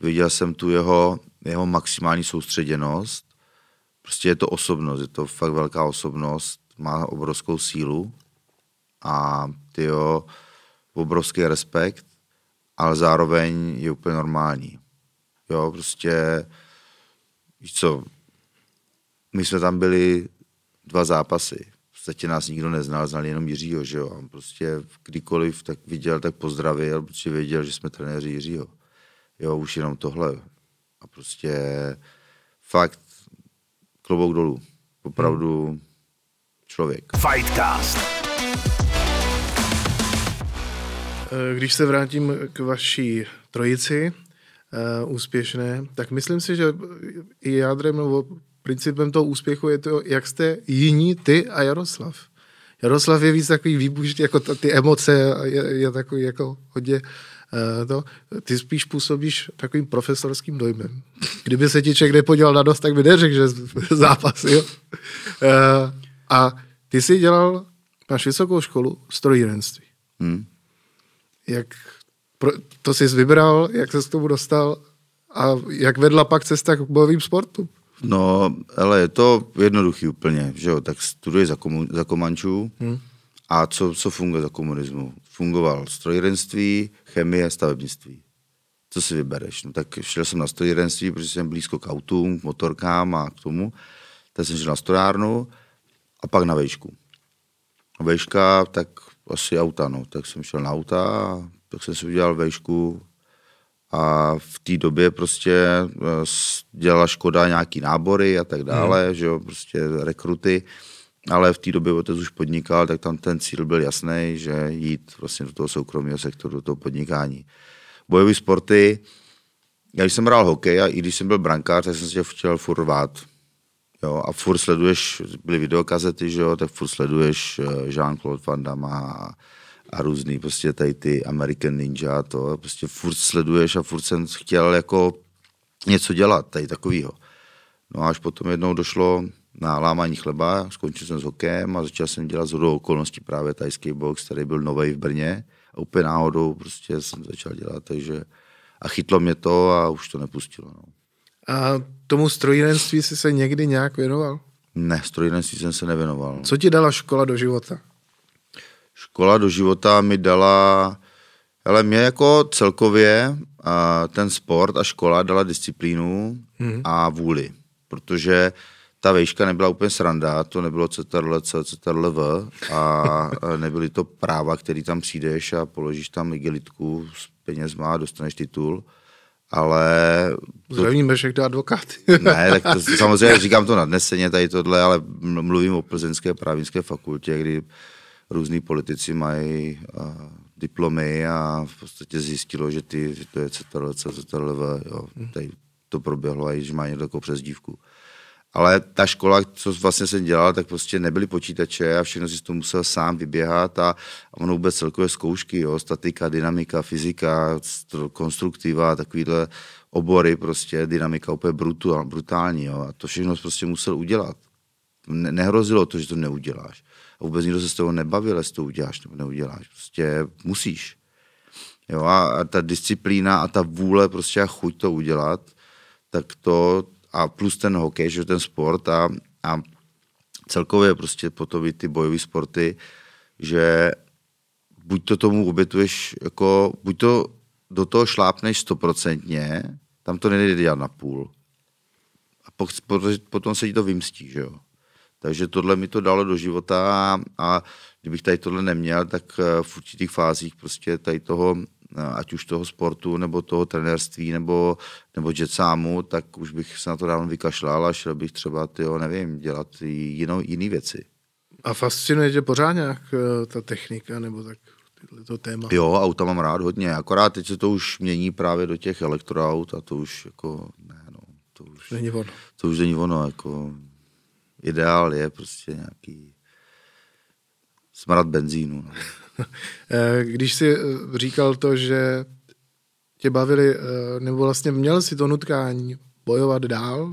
viděl jsem tu jeho, jeho maximální soustředěnost, prostě je to osobnost, je to fakt velká osobnost, má obrovskou sílu a tyjo, obrovský respekt, ale zároveň je úplně normální. Jo, prostě, víš co, my jsme tam byli dva zápasy. V podstatě nás nikdo neznal, znal jenom Jiřího, že jo. A on prostě kdykoliv tak viděl, tak pozdravil, protože věděl, že jsme trenéři Jiřího. Jo, už jenom tohle. A prostě fakt klobouk dolů. Opravdu člověk. Fightcast. Eh, Když se vrátím k vaší trojici uh, úspěšné, tak myslím si, že i jádrem nebo principem toho úspěchu je to, jak jste jiní, ty a Jaroslav. Jaroslav je víc takový výbušný, jako ta, ty emoce je, je takový jako hodně uh, to. Ty spíš působíš takovým profesorským dojmem. Kdyby se ti člověk nepodíval na dost, tak by neřekl, že zápas, jo. Uh, a ty jsi dělal, máš vysokou školu strojírenství Hm? jak pro, to jsi vybral, jak se k tomu dostal a jak vedla pak cesta k bojovým sportům. No, ale je to jednoduchý úplně, že jo, tak studuje za, komu, za Komančů hmm. a co, co funguje za komunismu? Fungoval strojírenství, chemie, stavebnictví. Co si vybereš? No tak šel jsem na strojírenství, protože jsem blízko k autům, k motorkám a k tomu. Tak jsem šel na strojárnu a pak na vejšku. A vejška, tak asi auta, no. Tak jsem šel na auta a tak jsem si udělal vejšku a v té době prostě eh, dělala Škoda nějaký nábory a tak dále, hmm. že jo, prostě rekruty, ale v té době otec už podnikal, tak tam ten cíl byl jasný, že jít vlastně do toho soukromého sektoru, do toho podnikání. Bojové sporty, já když jsem hrál hokej a i když jsem byl brankář, tak jsem se chtěl furt rvát. Jo, a furt sleduješ, byly videokazety, že jo, tak furt sleduješ eh, Jean-Claude Van Damme a, a různý prostě tady ty American Ninja a to, prostě furt sleduješ a furt jsem chtěl jako něco dělat, tady takovýho. No a až potom jednou došlo na lámání chleba, skončil jsem s hokejem a začal jsem dělat z hodou okolností právě tajský box, který byl nový v Brně a úplně náhodou prostě jsem začal dělat, takže a chytlo mě to a už to nepustilo. No. A tomu strojírenství jsi se někdy nějak věnoval? Ne, strojírenství jsem se nevěnoval. Co ti dala škola do života? Škola do života mi dala, ale mě jako celkově a ten sport a škola dala disciplínu hmm. a vůli, protože ta vejška nebyla úplně sranda, to nebylo CTRL, CTRL, a a nebyly to práva, který tam přijdeš a položíš tam igelitku s penězma a dostaneš titul, ale Zdravím Bešek do advokáty. ne, tak to, samozřejmě říkám to nadneseně tady tohle, ale mluvím o plzeňské právnické fakultě, kdy různí politici mají uh, diplomy a v podstatě zjistilo, že, ty, že to je CTRL, CTRL, jo. Tady to proběhlo a že má někdo takovou přezdívku. Ale ta škola, co vlastně jsem dělal, tak prostě nebyly počítače a všechno si to musel sám vyběhat a, a ono vůbec celkové zkoušky, jo, statika, dynamika, fyzika, konstruktiva, takovýhle obory, prostě dynamika úplně brutál, brutální, jo, a to všechno prostě musel udělat. Ne, nehrozilo to, že to neuděláš. A vůbec nikdo se s toho nebavil, jestli to uděláš nebo neuděláš. Prostě musíš. Jo, a, a ta disciplína a ta vůle prostě a chuť to udělat, tak to, a plus ten hokej, že ten sport a, a celkově prostě potom ty bojové sporty, že buď to tomu obětuješ, jako, buď to do toho šlápneš stoprocentně, tam to nejde dělat na půl. A potom se ti to vymstí, že jo. Takže tohle mi to dalo do života a, a kdybych tady tohle neměl, tak eh, v určitých fázích prostě tady toho ať už toho sportu, nebo toho trenérství, nebo, nebo jetsámu, tak už bych se na to dávno vykašlal a šel bych třeba, tyjo, nevím, dělat jinou, jiný věci. A fascinuje tě pořád nějak eh, ta technika, nebo tak to téma? Jo, auta mám rád hodně, akorát teď se to už mění právě do těch elektroaut a to už jako, ne, no, to už není ono. To už není ono, jako ideál je prostě nějaký smrad benzínu. No. Eh, když jsi eh, říkal to, že tě bavili, eh, nebo vlastně měl si to nutkání bojovat dál,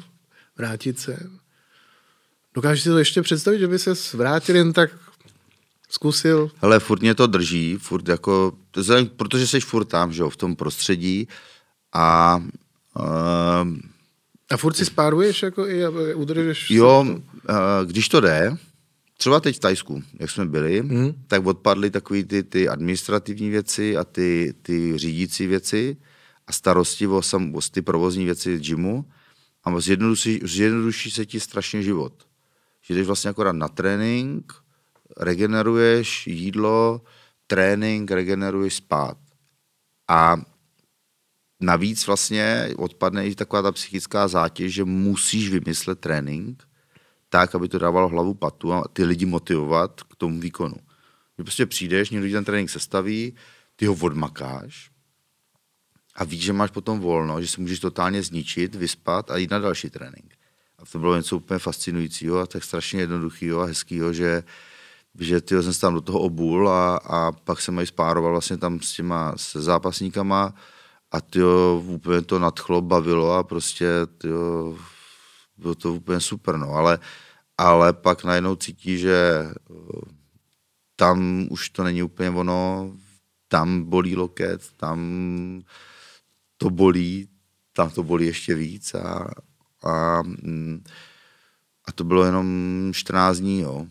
vrátit se, dokážeš si to ještě představit, že by se vrátil jen tak zkusil? Hele, furt mě to drží, furt jako, protože jsi furt tam, že jo, v tom prostředí a a furt si spáruješ jako i udržeš? Jo, když to jde, třeba teď v Tajsku, jak jsme byli, hmm. tak odpadly takové ty, ty administrativní věci a ty, ty řídící věci a starosti o, sam, o ty provozní věci gymu a zjednoduší, zjednoduší se ti strašně život. Že jdeš vlastně akorát na trénink, regeneruješ jídlo, trénink, regeneruješ spát. A navíc vlastně odpadne i taková ta psychická zátěž, že musíš vymyslet trénink, tak, aby to dávalo hlavu patu a ty lidi motivovat k tomu výkonu. Že prostě přijdeš, někdo ten trénink sestaví, ty ho odmakáš a víš, že máš potom volno, že se můžeš totálně zničit, vyspat a jít na další trénink. A to bylo něco úplně fascinujícího a tak strašně jednoduchého a hezkého, že, že ty jsem se tam do toho obul a, a pak jsem mají spároval vlastně tam s těma se zápasníkama a ty úplně to nadchlo, bavilo a prostě tyjo, bylo to úplně super, no, ale, ale pak najednou cítí, že eh, tam už to není úplně ono, tam bolí loket, tam to bolí, tam to bolí ještě víc a, a, mm, a to bylo jenom 14 dní, jo.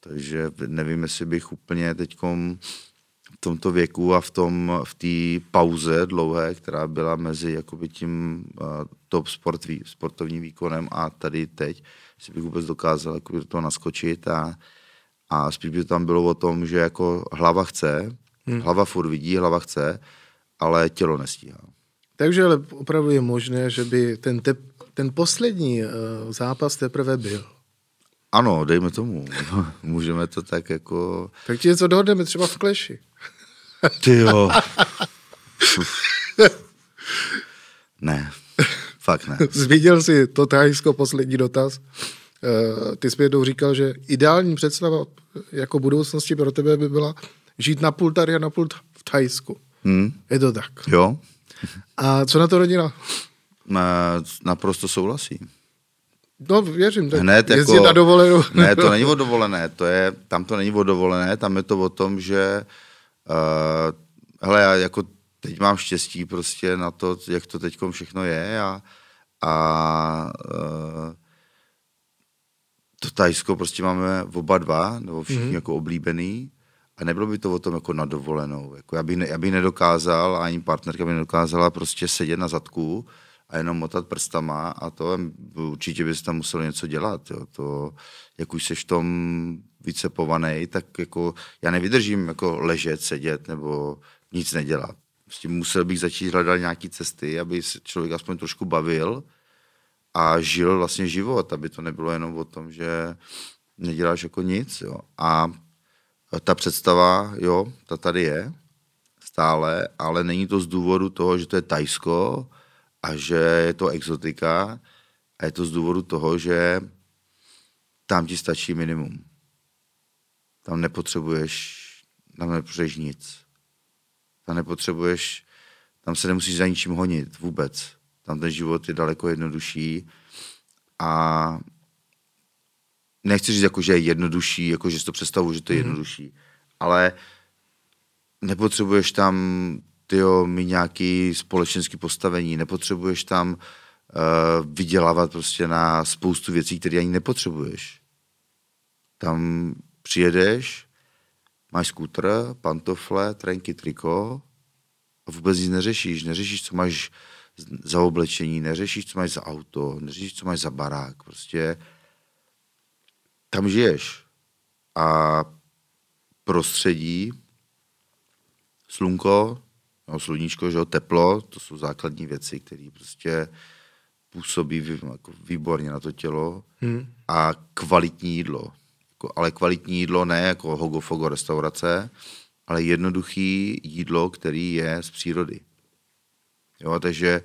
Takže nevím, jestli bych úplně teďkom tomto věku a v tom v té pauze dlouhé, která byla mezi jakoby tím uh, top sport, sportovním výkonem a tady teď, si bych vůbec dokázal jako to naskočit a, a spíš by to tam bylo o tom, že jako hlava chce, hmm. hlava furt vidí, hlava chce, ale tělo nestíhá. Takže ale opravdu je možné, že by ten, te, ten poslední uh, zápas teprve byl. Ano, dejme tomu. Můžeme to tak jako... Tak ti něco dohodneme třeba v kleši. Ty jo. ne, fakt ne. Zviděl jsi to tajsko poslední dotaz. Uh, ty jsi jednou říkal, že ideální představa jako budoucnosti pro tebe by byla žít na půl tady a na půl v Thajsku. Hmm. Je to tak? Jo. A co na to rodina? Na, naprosto souhlasí. No, věřím, tak Hned jako, na dovolenou. ne, to není o dovolené, to je, tam to není o dovolené, tam je to o tom, že Uh, hele, já jako teď mám štěstí prostě na to, jak to teď všechno je a, a uh, to Tajsko prostě máme oba dva, nebo všichni mm-hmm. jako oblíbený a nebylo by to o tom jako na dovolenou. Jako já, bych ne, já bych nedokázal, ani partnerka by nedokázala prostě sedět na zadku a jenom motat prstama a to určitě bys tam musel něco dělat. Jo. To, jak už seš v tom vycepovaný, tak jako já nevydržím jako ležet, sedět nebo nic nedělat. Prostě musel bych začít hledat nějaké cesty, aby se člověk aspoň trošku bavil a žil vlastně život, aby to nebylo jenom o tom, že neděláš jako nic. Jo. A ta představa, jo, ta tady je stále, ale není to z důvodu toho, že to je Tajsko a že je to exotika, A je to z důvodu toho, že tam ti stačí minimum. Tam nepotřebuješ, tam nepotřebuješ nic. Tam nepotřebuješ, tam se nemusíš za ničím honit vůbec. Tam ten život je daleko jednodušší a nechci říct, jako, že je jednodušší, jako, že si to představuji, že to je jednodušší, ale nepotřebuješ tam tyjo, mít nějaký společenský postavení, nepotřebuješ tam uh, vydělávat prostě na spoustu věcí, které ani nepotřebuješ. Tam přijedeš, máš skútr, pantofle, trenky, triko a vůbec nic neřešíš. Neřešíš, co máš za oblečení, neřešíš, co máš za auto, neřešíš, co máš za barák. Prostě tam žiješ. A prostředí, slunko, no, sluníčko, že jo, teplo, to jsou základní věci, které prostě působí vý, jako výborně na to tělo hmm. a kvalitní jídlo. Jako, ale kvalitní jídlo ne jako hogo-fogo restaurace, ale jednoduchý jídlo, který je z přírody. Jo, takže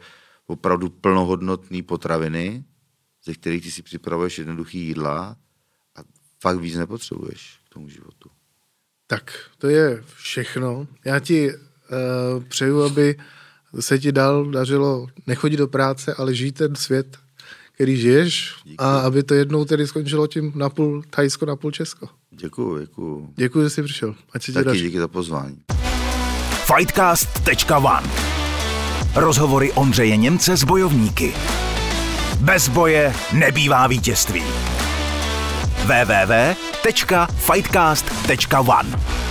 opravdu plnohodnotné potraviny, ze kterých ty si připravuješ jednoduchý jídla a fakt víc nepotřebuješ k tomu životu. Tak, to je všechno. Já ti přeju, aby se ti dal dařilo nechodit do práce, ale žít ten svět, který žiješ Díky. a aby to jednou tedy skončilo tím na půl Thajsko, na půl Česko. Děkuju, děkuju. Děkuji, že jsi přišel. Ať se ti Taky daří. díky za pozvání. Fightcast.one Rozhovory Ondřeje Němce s bojovníky. Bez boje nebývá vítězství. www.fightcast.one